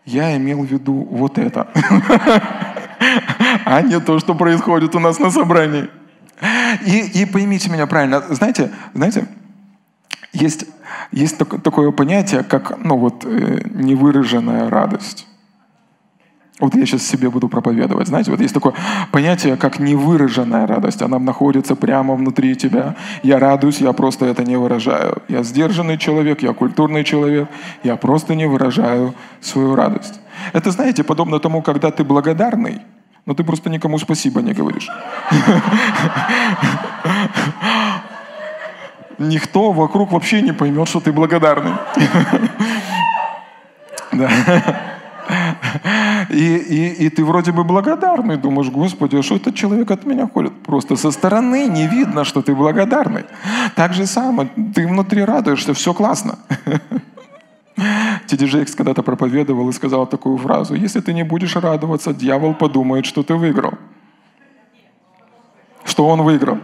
я имел в виду вот это, а не то, что происходит у нас на собрании. И, и поймите меня правильно, знаете, знаете, есть, есть такое понятие, как ну, вот, э, невыраженная радость. Вот я сейчас себе буду проповедовать. Знаете, вот есть такое понятие, как невыраженная радость. Она находится прямо внутри тебя. Я радуюсь, я просто это не выражаю. Я сдержанный человек, я культурный человек. Я просто не выражаю свою радость. Это, знаете, подобно тому, когда ты благодарный, но ты просто никому спасибо не говоришь. Никто вокруг вообще не поймет, что ты благодарный. Да. И, и, и ты вроде бы благодарный, думаешь, Господи, а что этот человек от меня ходит? Просто со стороны не видно, что ты благодарный. Так же самое, ты внутри радуешься, все классно. Тиди Джейкс когда-то проповедовал и сказал такую фразу, если ты не будешь радоваться, дьявол подумает, что ты выиграл. Что он выиграл.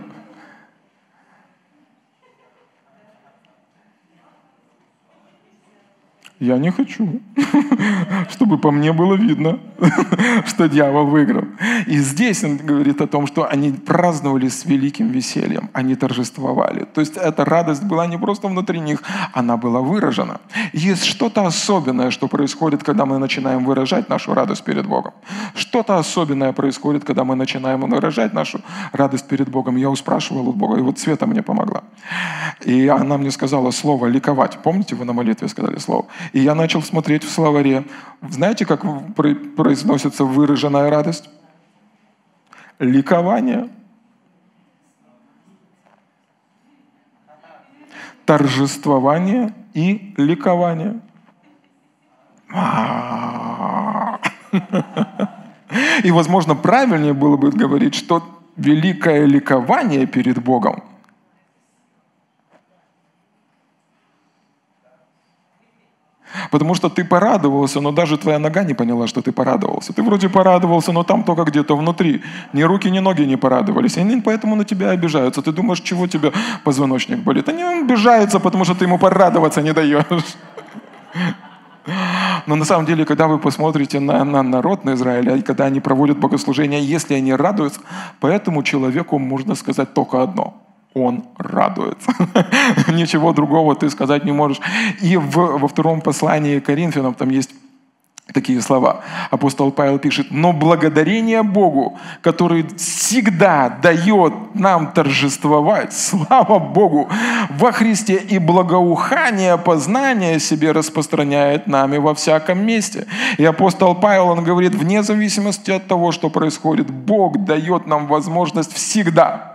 Я не хочу, чтобы по мне было видно, что дьявол выиграл. И здесь он говорит о том, что они праздновали с великим весельем, они торжествовали. То есть эта радость была не просто внутри них, она была выражена. Есть что-то особенное, что происходит, когда мы начинаем выражать нашу радость перед Богом. Что-то особенное происходит, когда мы начинаем выражать нашу радость перед Богом. Я спрашивал у Бога, и вот Света мне помогла. И она мне сказала слово «ликовать». Помните, вы на молитве сказали слово? И я начал смотреть в словаре. Знаете, как произносится выраженная радость? Ликование. Торжествование и ликование. И, возможно, правильнее было бы говорить, что великое ликование перед Богом – Потому что ты порадовался, но даже твоя нога не поняла, что ты порадовался. Ты вроде порадовался, но там только где-то внутри. Ни руки, ни ноги не порадовались. И они поэтому на тебя обижаются. Ты думаешь, чего тебе позвоночник болит? Они обижаются, потому что ты ему порадоваться не даешь. Но на самом деле, когда вы посмотрите на, на народ на Израиля, и когда они проводят богослужение, если они радуются, по этому человеку можно сказать только одно – он радуется. Ничего другого ты сказать не можешь. И в, во втором послании к Коринфянам там есть такие слова. Апостол Павел пишет, но благодарение Богу, который всегда дает нам торжествовать, слава Богу, во Христе и благоухание познания себе распространяет нами во всяком месте. И апостол Павел, он говорит, вне зависимости от того, что происходит, Бог дает нам возможность всегда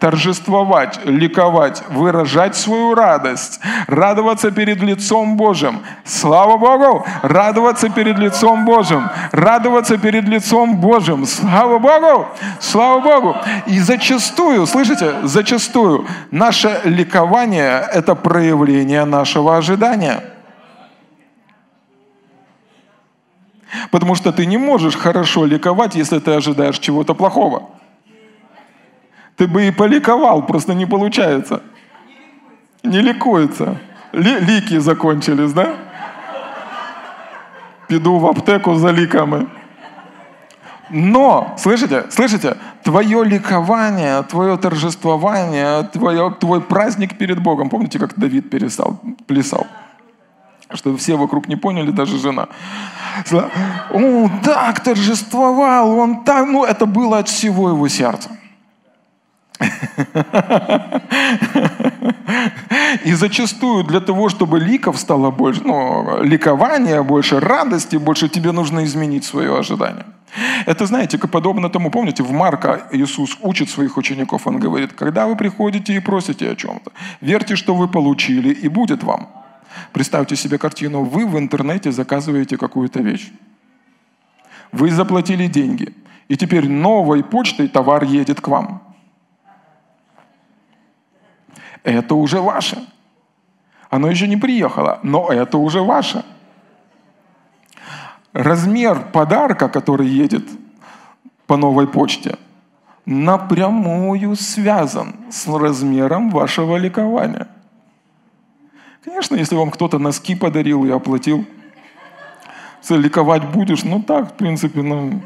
торжествовать, ликовать, выражать свою радость, радоваться перед лицом Божьим. Слава Богу! Радоваться перед лицом Божьим. Радоваться перед лицом Божьим. Слава Богу! Слава Богу! И зачастую, слышите, зачастую наше ликование – это проявление нашего ожидания. Потому что ты не можешь хорошо ликовать, если ты ожидаешь чего-то плохого. Ты бы и поликовал, просто не получается. Не ликуется. Ли, лики закончились, да? Піду в аптеку за ликами. Но, слышите, слышите, твое ликование, твое торжествование, твое, твой праздник перед Богом. Помните, как Давид пересал, плясал? Что все вокруг не поняли, даже жена. Он так торжествовал, он так, ну это было от всего его сердца. И зачастую для того, чтобы ликов стало больше, ну, ликования больше, радости больше, тебе нужно изменить свое ожидание. Это, знаете, подобно тому, помните, в Марка Иисус учит своих учеников, он говорит, когда вы приходите и просите о чем-то, верьте, что вы получили, и будет вам. Представьте себе картину, вы в интернете заказываете какую-то вещь. Вы заплатили деньги, и теперь новой почтой товар едет к вам. Это уже ваше. Оно еще не приехало, но это уже ваше. Размер подарка, который едет по новой почте, напрямую связан с размером вашего ликования. Конечно, если вам кто-то носки подарил и оплатил, ликовать будешь, ну так, в принципе, ну...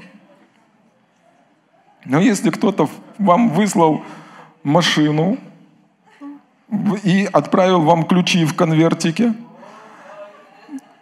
Но если кто-то вам выслал машину и отправил вам ключи в конвертике,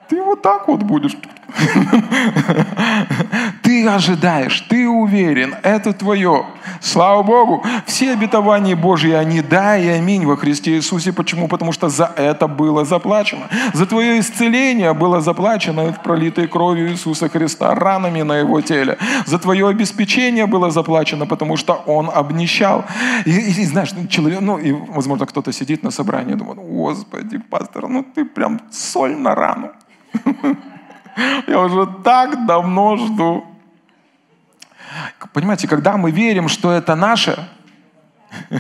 ты вот так вот будешь. Ты ожидаешь, ты уверен, это твое. Слава Богу, все обетования Божьи, они да и аминь во Христе Иисусе. Почему? Потому что за это было заплачено. За твое исцеление было заплачено пролитой кровью Иисуса Христа, ранами на его теле. За твое обеспечение было заплачено, потому что он обнищал. И, и, знаешь, человек, ну, и, возможно, кто-то сидит на собрании и думает, Господи, пастор, ну ты прям соль на рану. Я уже так давно жду. Понимаете, когда мы верим, что это наше,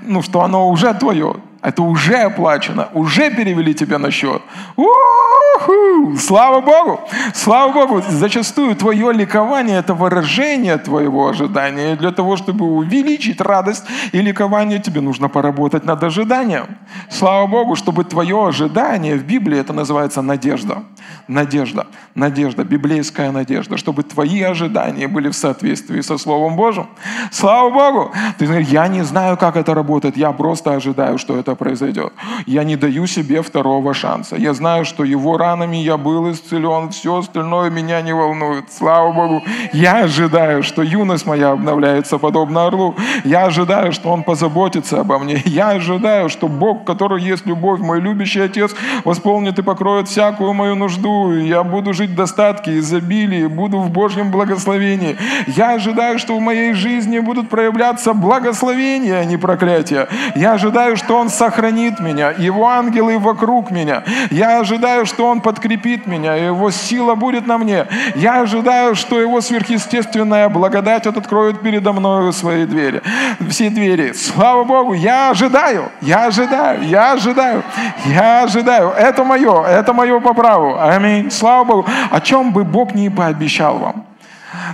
ну, что оно уже твое, это уже оплачено, уже перевели тебя на счет. У-ху! Слава Богу! Слава Богу! Зачастую твое ликование – это выражение твоего ожидания. И для того, чтобы увеличить радость и ликование, тебе нужно поработать над ожиданием. Слава Богу, чтобы твое ожидание в Библии, это называется надежда. Надежда. Надежда. Библейская надежда. Чтобы твои ожидания были в соответствии со Словом Божьим. Слава Богу! Ты говоришь, я не знаю, как это работает. Я просто ожидаю, что это произойдет. Я не даю себе второго шанса. Я знаю, что его ранами я был исцелен, все остальное меня не волнует. Слава Богу. Я ожидаю, что юность моя обновляется подобно орлу. Я ожидаю, что Он позаботится обо мне. Я ожидаю, что Бог, который есть любовь, мой любящий Отец, восполнит и покроет всякую мою нужду. Я буду жить в достатке, изобилии, буду в Божьем благословении. Я ожидаю, что в моей жизни будут проявляться благословения, а не проклятия. Я ожидаю, что Он сохранит меня, Его ангелы вокруг меня. Я ожидаю, что Он подкрепит меня, Его сила будет на мне. Я ожидаю, что Его сверхъестественная благодать откроет передо мной свои двери. Все двери. Слава Богу, я ожидаю, я ожидаю, я ожидаю, я ожидаю. Это мое, это мое по праву. Аминь. Слава Богу. О чем бы Бог не пообещал вам.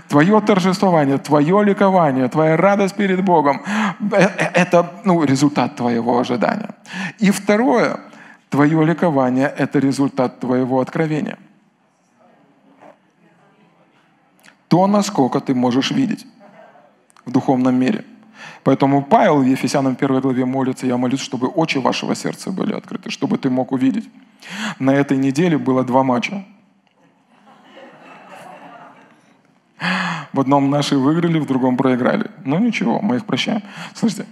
Твое торжествование, твое ликование, твоя радость перед Богом э, э, – это ну, результат твоего ожидания. И второе, твое ликование – это результат твоего откровения. То, насколько ты можешь видеть в духовном мире. Поэтому Павел в Ефесянам 1 главе молится, я молюсь, чтобы очи вашего сердца были открыты, чтобы ты мог увидеть. На этой неделе было два матча. В одном наши выиграли, в другом проиграли. Ну ничего, мы их прощаем. Слушайте,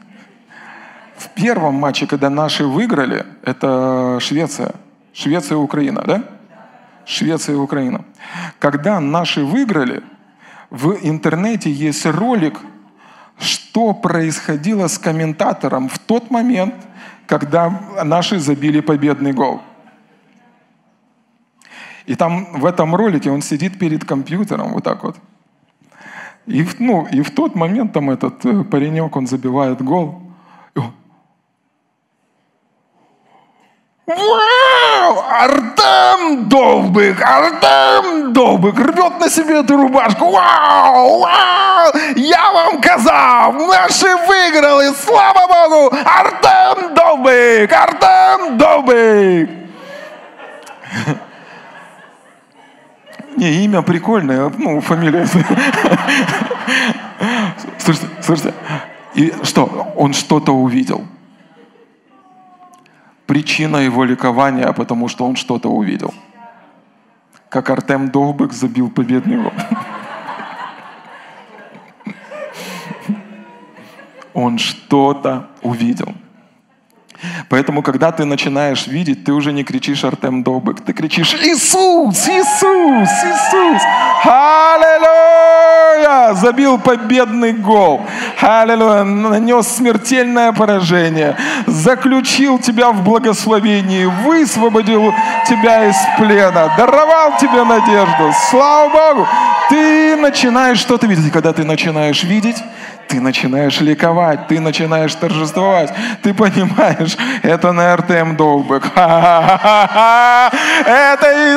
в первом матче, когда наши выиграли, это Швеция. Швеция и Украина, да? Швеция и Украина. Когда наши выиграли, в интернете есть ролик, что происходило с комментатором в тот момент, когда наши забили победный гол. И там в этом ролике он сидит перед компьютером вот так вот – и, ну, и в тот момент там этот э, паренек, он забивает гол. Вау! Артем Довбик! Артем Довбик рвет на себе эту рубашку. Вау! Вау! Я вам казав! Наши выиграли! Слава Богу! Артем Довбик! Артем Довбик! Не, имя прикольное, ну, фамилия. Слушайте, слушайте. И что? Он что-то увидел. Причина его ликования, потому что он что-то увидел. Как Артем Довбек забил победный гол. Он что-то увидел. Поэтому, когда ты начинаешь видеть, ты уже не кричишь Артем Добык, ты кричишь Иисус, Иисус, Иисус. Аллилуйя! Забил победный гол. Аллилуйя! Нанес смертельное поражение. Заключил тебя в благословении. Высвободил тебя из плена. Даровал тебе надежду. Слава Богу! Ты начинаешь что-то видеть. Когда ты начинаешь видеть, ты начинаешь ликовать, ты начинаешь торжествовать, ты понимаешь, это на РТМ Долбек. Это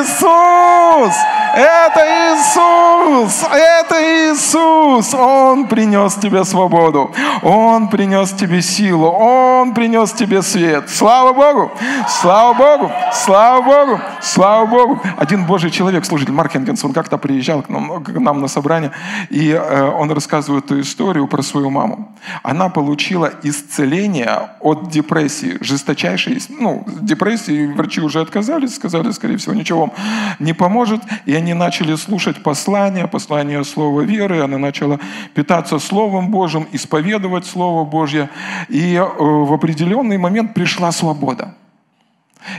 Иисус! Это Иисус! Это Иисус! Он принес тебе свободу. Он принес тебе силу. Он принес тебе свет. Слава Богу! Слава Богу! Слава Богу! Слава Богу! Один Божий человек, служитель Марк Хенгенс, он как-то приезжал к нам, к нам на собрание, и э, он рассказывает эту историю про свою маму. Она получила исцеление от депрессии, жесточайшей, ну, депрессии, врачи уже отказались, сказали, скорее всего, ничего вам не поможет, и они начали слушать послания, послания Слова веры, она начала питаться Словом Божьим, исповедовать Слово Божье, и э, в определенный момент пришла свобода.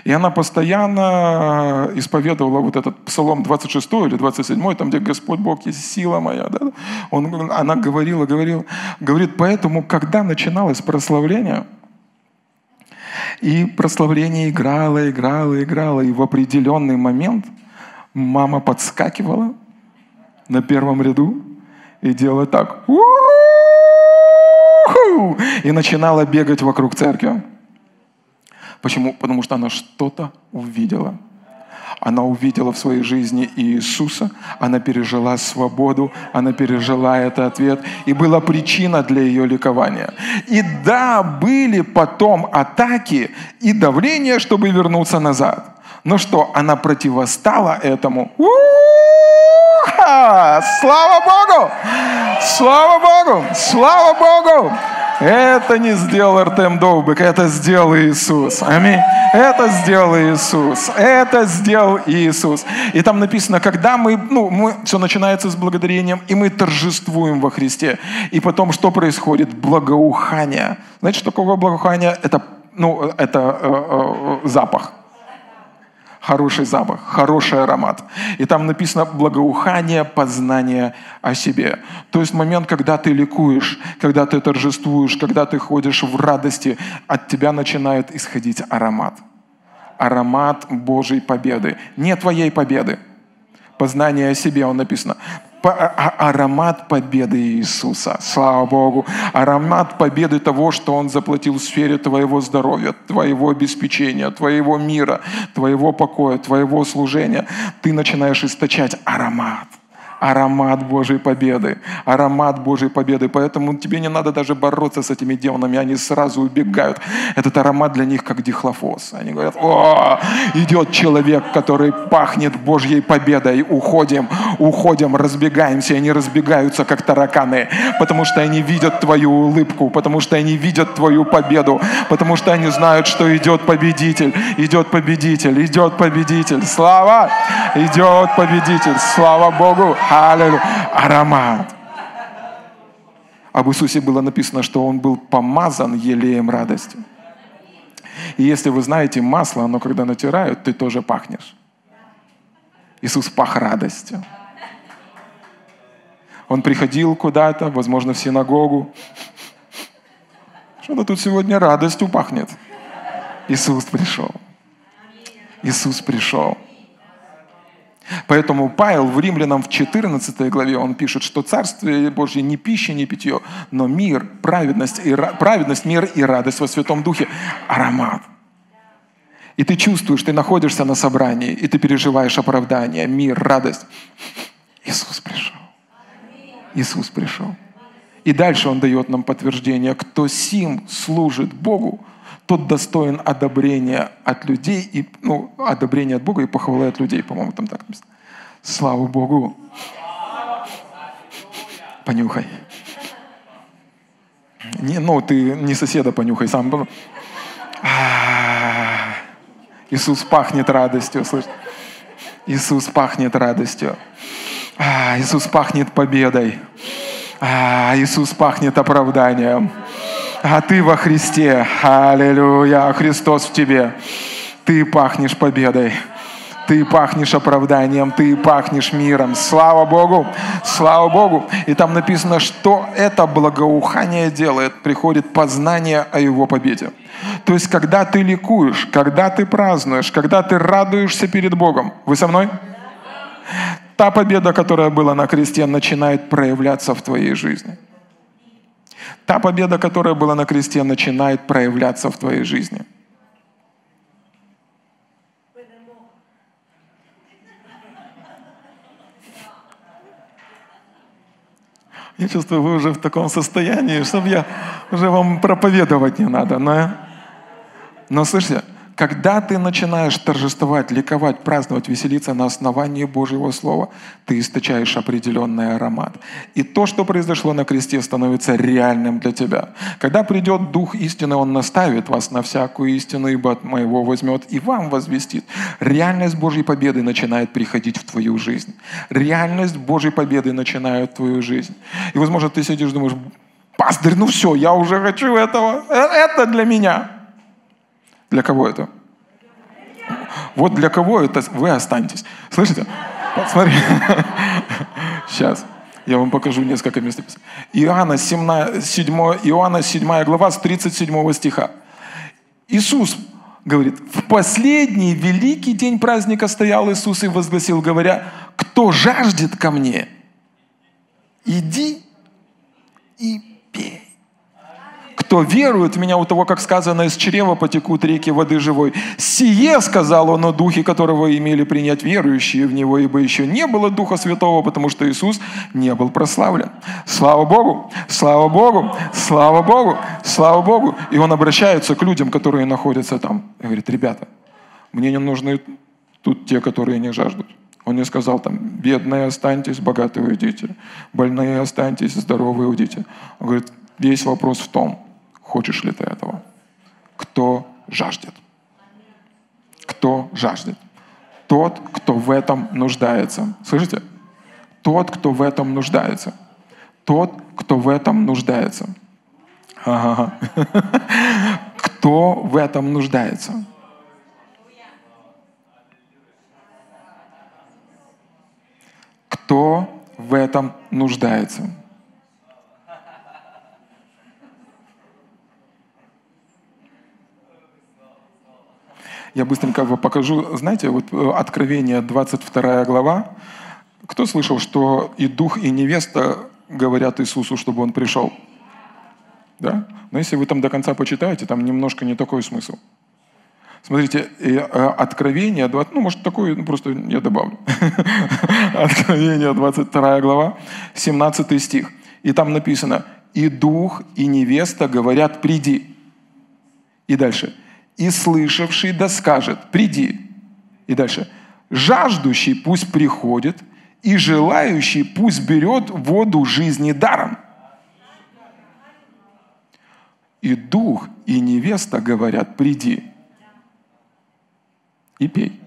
И она постоянно исповедовала вот этот псалом 26 или 27, там, где Господь Бог есть сила моя. Да? Он, она говорила, говорила, говорит, поэтому, когда начиналось прославление, и прославление играло, играло, играло, и в определенный момент мама подскакивала на первом ряду и делала так. И начинала бегать вокруг церкви. Почему? Потому что она что-то увидела. Она увидела в своей жизни Иисуса, она пережила свободу, она пережила этот ответ, и была причина для ее ликования. И да, были потом атаки и давление, чтобы вернуться назад. Но что, она противостала этому? Слава Богу! Слава Богу! Слава Богу! Это не сделал Артем Довбек, это сделал Иисус. Аминь. Это сделал Иисус. Это сделал Иисус. И там написано, когда мы, ну, мы, все начинается с благодарением, и мы торжествуем во Христе. И потом что происходит? Благоухание. Знаете, что такое благоухание? Это, ну, это э, э, запах хороший запах, хороший аромат. И там написано благоухание, познание о себе. То есть момент, когда ты ликуешь, когда ты торжествуешь, когда ты ходишь в радости, от тебя начинает исходить аромат. Аромат Божьей победы. Не твоей победы. Познание о себе, он написано. А, а, аромат победы Иисуса. Слава Богу. Аромат победы того, что Он заплатил в сфере твоего здоровья, твоего обеспечения, твоего мира, твоего покоя, твоего служения. Ты начинаешь источать аромат аромат Божьей победы. Аромат Божьей победы. Поэтому тебе не надо даже бороться с этими демонами. Они сразу убегают. Этот аромат для них как дихлофос. Они говорят, о, идет человек, который пахнет Божьей победой. Уходим, уходим, разбегаемся. И они разбегаются, как тараканы. Потому что они видят твою улыбку. Потому что они видят твою победу. Потому что они знают, что идет победитель. Идет победитель. Идет победитель. Слава! Идет победитель. Слава Богу! Аллилуйя. Аромат. Об Иисусе было написано, что Он был помазан елеем радости. И если вы знаете масло, оно когда натирают, ты тоже пахнешь. Иисус пах радостью. Он приходил куда-то, возможно, в синагогу. Что-то тут сегодня радостью пахнет. Иисус пришел. Иисус пришел. Поэтому Павел в Римлянам в 14 главе он пишет, что Царствие Божье не пища, не питье, но мир, праведность, и, праведность, мир и радость во Святом Духе. Аромат. И ты чувствуешь, ты находишься на собрании, и ты переживаешь оправдание, мир, радость. Иисус пришел. Иисус пришел. И дальше Он дает нам подтверждение, кто сим служит Богу, тот достоин одобрения от людей, и, ну, одобрения от Бога и похвалы от людей, по-моему, там так написано. Слава Богу. Понюхай. Не, ну, ты не соседа понюхай, сам. А-а-а. Иисус пахнет радостью, слышишь? Иисус пахнет радостью. А, Иисус пахнет победой. А, Иисус пахнет оправданием. А ты во Христе. Аллилуйя. Христос в тебе. Ты пахнешь победой. Ты пахнешь оправданием, ты пахнешь миром. Слава Богу, слава Богу. И там написано, что это благоухание делает. Приходит познание о Его победе. То есть, когда ты ликуешь, когда ты празднуешь, когда ты радуешься перед Богом. Вы со мной? Та победа, которая была на кресте, начинает проявляться в твоей жизни. Та победа, которая была на кресте, начинает проявляться в твоей жизни. Я чувствую, вы уже в таком состоянии, чтобы я уже вам проповедовать не надо. Но, но слышите, когда ты начинаешь торжествовать, ликовать, праздновать, веселиться на основании Божьего Слова, ты источаешь определенный аромат. И то, что произошло на кресте, становится реальным для тебя. Когда придет Дух истины, Он наставит вас на всякую истину, ибо от моего возьмет и вам возвестит. Реальность Божьей победы начинает приходить в твою жизнь. Реальность Божьей победы начинает в твою жизнь. И, возможно, ты сидишь и думаешь, пастырь, ну все, я уже хочу этого. Э, это для меня. Для кого это? Вот для кого это вы останетесь. Слышите? Смотри. Сейчас. Я вам покажу несколько мест. Иоанна 7, 7, Иоанна 7 глава с 37 стиха. Иисус говорит, в последний великий день праздника стоял Иисус и возгласил, говоря, кто жаждет ко мне, иди и. Кто верует в меня, у того, как сказано, из чрева потекут реки воды живой. Сие, сказал он о Духе, которого имели принять верующие в Него, ибо еще не было Духа Святого, потому что Иисус не был прославлен. Слава Богу! Слава Богу! Слава Богу! Слава Богу! И он обращается к людям, которые находятся там. И говорит, ребята, мне не нужны тут те, которые не жаждут. Он не сказал там, бедные останьтесь, богатые уйдите, больные останьтесь, здоровые уйдите. Он говорит, весь вопрос в том, Хочешь ли ты этого? Кто жаждет? Кто жаждет? Тот, кто в этом нуждается. Слышите? Тот, кто в этом нуждается. Тот, кто в этом нуждается. Кто в этом нуждается? Кто в этом нуждается? Я быстренько покажу. Знаете, вот э, Откровение, 22 глава. Кто слышал, что и дух, и невеста говорят Иисусу, чтобы он пришел? Да? Но если вы там до конца почитаете, там немножко не такой смысл. Смотрите, э, Откровение, ну, может, такое, ну, просто я добавлю. Откровение, 22 глава, 17 стих. И там написано, «И дух, и невеста говорят, приди». И дальше – и слышавший да скажет, приди. И дальше, жаждущий пусть приходит, и желающий пусть берет воду жизни даром. И дух, и невеста говорят, приди и пей.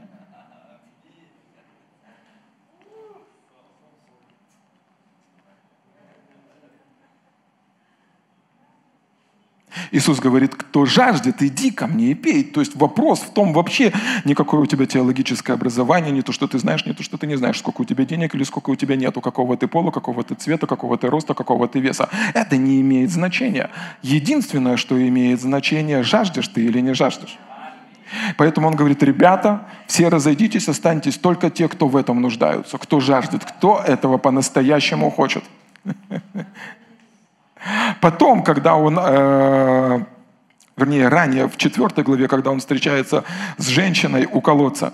Иисус говорит, кто жаждет, иди ко мне и пей. То есть вопрос в том вообще, никакое у тебя теологическое образование, не то, что ты знаешь, не то, что ты не знаешь, сколько у тебя денег или сколько у тебя нету, какого ты пола, какого ты цвета, какого ты роста, какого ты веса. Это не имеет значения. Единственное, что имеет значение, жаждешь ты или не жаждешь. Поэтому он говорит, ребята, все разойдитесь, останьтесь только те, кто в этом нуждаются, кто жаждет, кто этого по-настоящему хочет. Потом, когда он э, вернее, ранее, в 4 главе, когда он встречается с женщиной у колодца.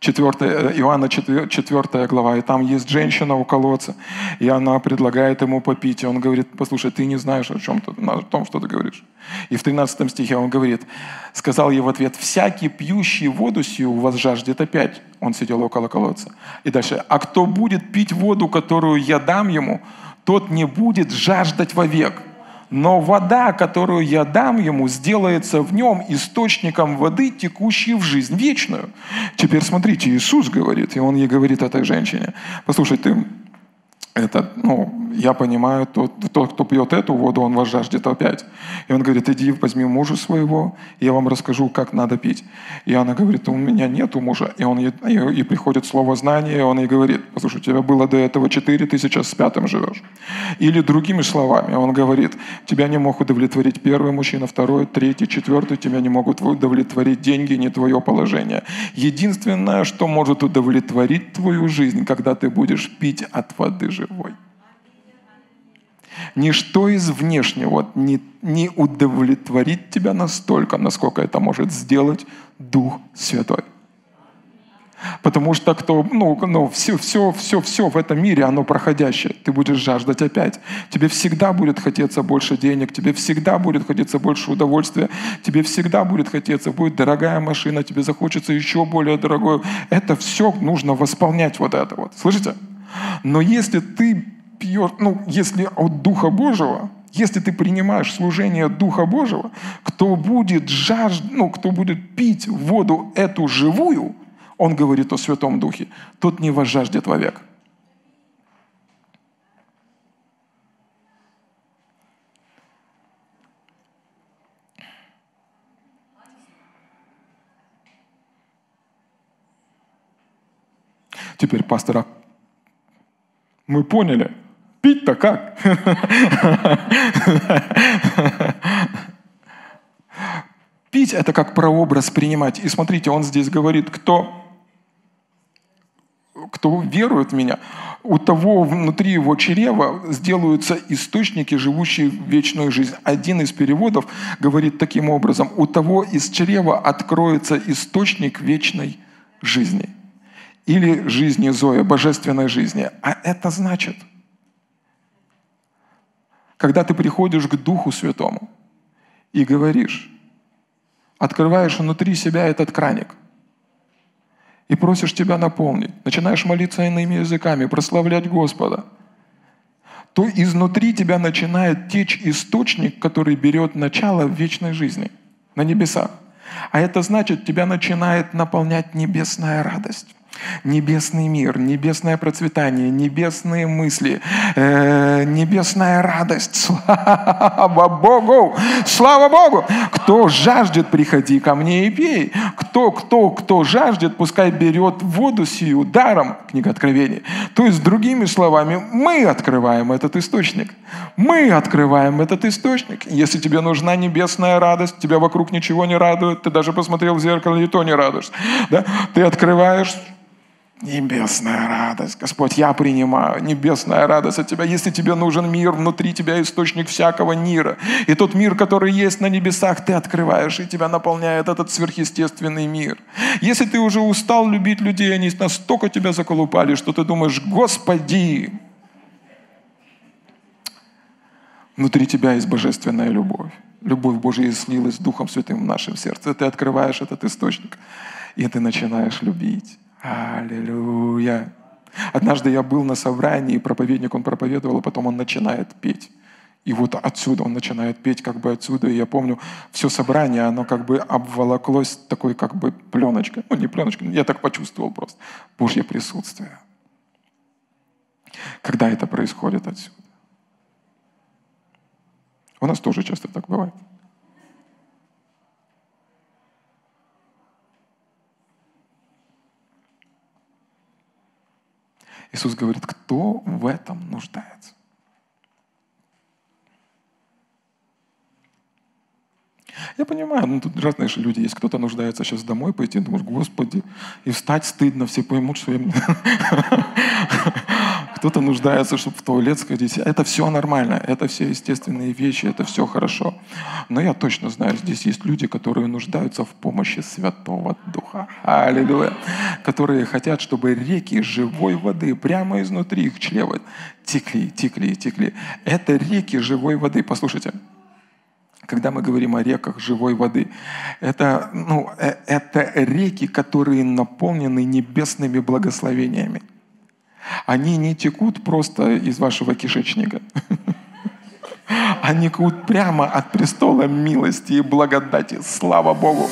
4, э, Иоанна 4, 4 глава, и там есть женщина у колодца, и она предлагает ему попить, и он говорит, послушай, ты не знаешь о чем ты, о том, что ты говоришь. И в 13 стихе он говорит, сказал ей в ответ, всякий пьющий воду сию вас жаждет опять. Он сидел около колодца. И дальше, а кто будет пить воду, которую я дам ему, тот не будет жаждать вовек но вода, которую я дам ему, сделается в нем источником воды, текущей в жизнь вечную. Теперь смотрите, Иисус говорит, и Он ей говорит этой женщине, послушай, ты это, ну, я понимаю, тот, тот, кто пьет эту воду, он вас жаждет опять. И он говорит, иди возьми мужа своего, я вам расскажу, как надо пить. И она говорит, у меня нету мужа. И, он, и, и приходит слово знания, и он ей говорит, послушай, у тебя было до этого четыре, ты сейчас с пятым живешь. Или другими словами, он говорит, тебя не мог удовлетворить первый мужчина, второй, третий, четвертый, тебя не могут удовлетворить деньги, не твое положение. Единственное, что может удовлетворить твою жизнь, когда ты будешь пить от воды живой. Ничто из внешнего не, не удовлетворит тебя настолько, насколько это может сделать Дух Святой. Потому что кто, ну, ну, все, все, все, все в этом мире, оно проходящее. Ты будешь жаждать опять. Тебе всегда будет хотеться больше денег, тебе всегда будет хотеться больше удовольствия, тебе всегда будет хотеться, будет дорогая машина, тебе захочется еще более дорогую. Это все нужно восполнять вот это вот. Слышите? Но если ты пьешь, ну, если от Духа Божьего, если ты принимаешь служение Духа Божьего, кто будет жажд, ну, кто будет пить воду эту живую, он говорит о Святом Духе, тот не возжаждет вовек. Теперь, пастора, мы поняли, Пить-то как? Пить – это как прообраз принимать. И смотрите, он здесь говорит, кто, кто верует в меня, у того внутри его чрева сделаются источники, живущие в вечную жизнь. Один из переводов говорит таким образом, у того из чрева откроется источник вечной жизни. Или жизни Зоя, божественной жизни. А это значит – когда ты приходишь к Духу Святому и говоришь, открываешь внутри себя этот краник и просишь тебя наполнить, начинаешь молиться иными языками, прославлять Господа, то изнутри тебя начинает течь источник, который берет начало в вечной жизни, на небесах. А это значит, тебя начинает наполнять небесная радость небесный мир, небесное процветание, небесные мысли, э, небесная радость. Слава Богу! Слава Богу! Кто жаждет, приходи ко мне и пей. Кто, кто, кто жаждет, пускай берет воду сию даром, книга Откровений. То есть, другими словами, мы открываем этот источник. Мы открываем этот источник. Если тебе нужна небесная радость, тебя вокруг ничего не радует, ты даже посмотрел в зеркало, и то не радуешься. Да? Ты открываешь Небесная радость. Господь, я принимаю небесная радость от Тебя. Если тебе нужен мир, внутри Тебя источник всякого мира. И тот мир, который есть на небесах, Ты открываешь, и Тебя наполняет этот сверхъестественный мир. Если ты уже устал любить людей, они настолько Тебя заколупали, что ты думаешь, Господи, внутри Тебя есть божественная любовь. Любовь Божья слилась Духом Святым в нашем сердце. Ты открываешь этот источник, и ты начинаешь любить. Аллилуйя. Однажды я был на собрании, и проповедник, он проповедовал, а потом он начинает петь. И вот отсюда он начинает петь, как бы отсюда. И я помню, все собрание, оно как бы обволоклось такой как бы пленочкой. Ну, не пленочкой, я так почувствовал просто. Божье присутствие. Когда это происходит отсюда? У нас тоже часто так бывает. Иисус говорит, кто в этом нуждается? Я понимаю, ну тут разные же люди есть. Кто-то нуждается сейчас домой пойти, думаешь, Господи, и встать стыдно, все поймут, что я... кто-то нуждается, чтобы в туалет сходить. Это все нормально, это все естественные вещи, это все хорошо. Но я точно знаю, здесь есть люди, которые нуждаются в помощи Святого Духа. Аллилуйя. Которые хотят, чтобы реки живой воды прямо изнутри их чрева текли, текли, текли. Это реки живой воды. Послушайте, когда мы говорим о реках живой воды, это, ну, э, это реки, которые наполнены небесными благословениями. Они не текут просто из вашего кишечника. Они текут прямо от престола милости и благодати. Слава Богу!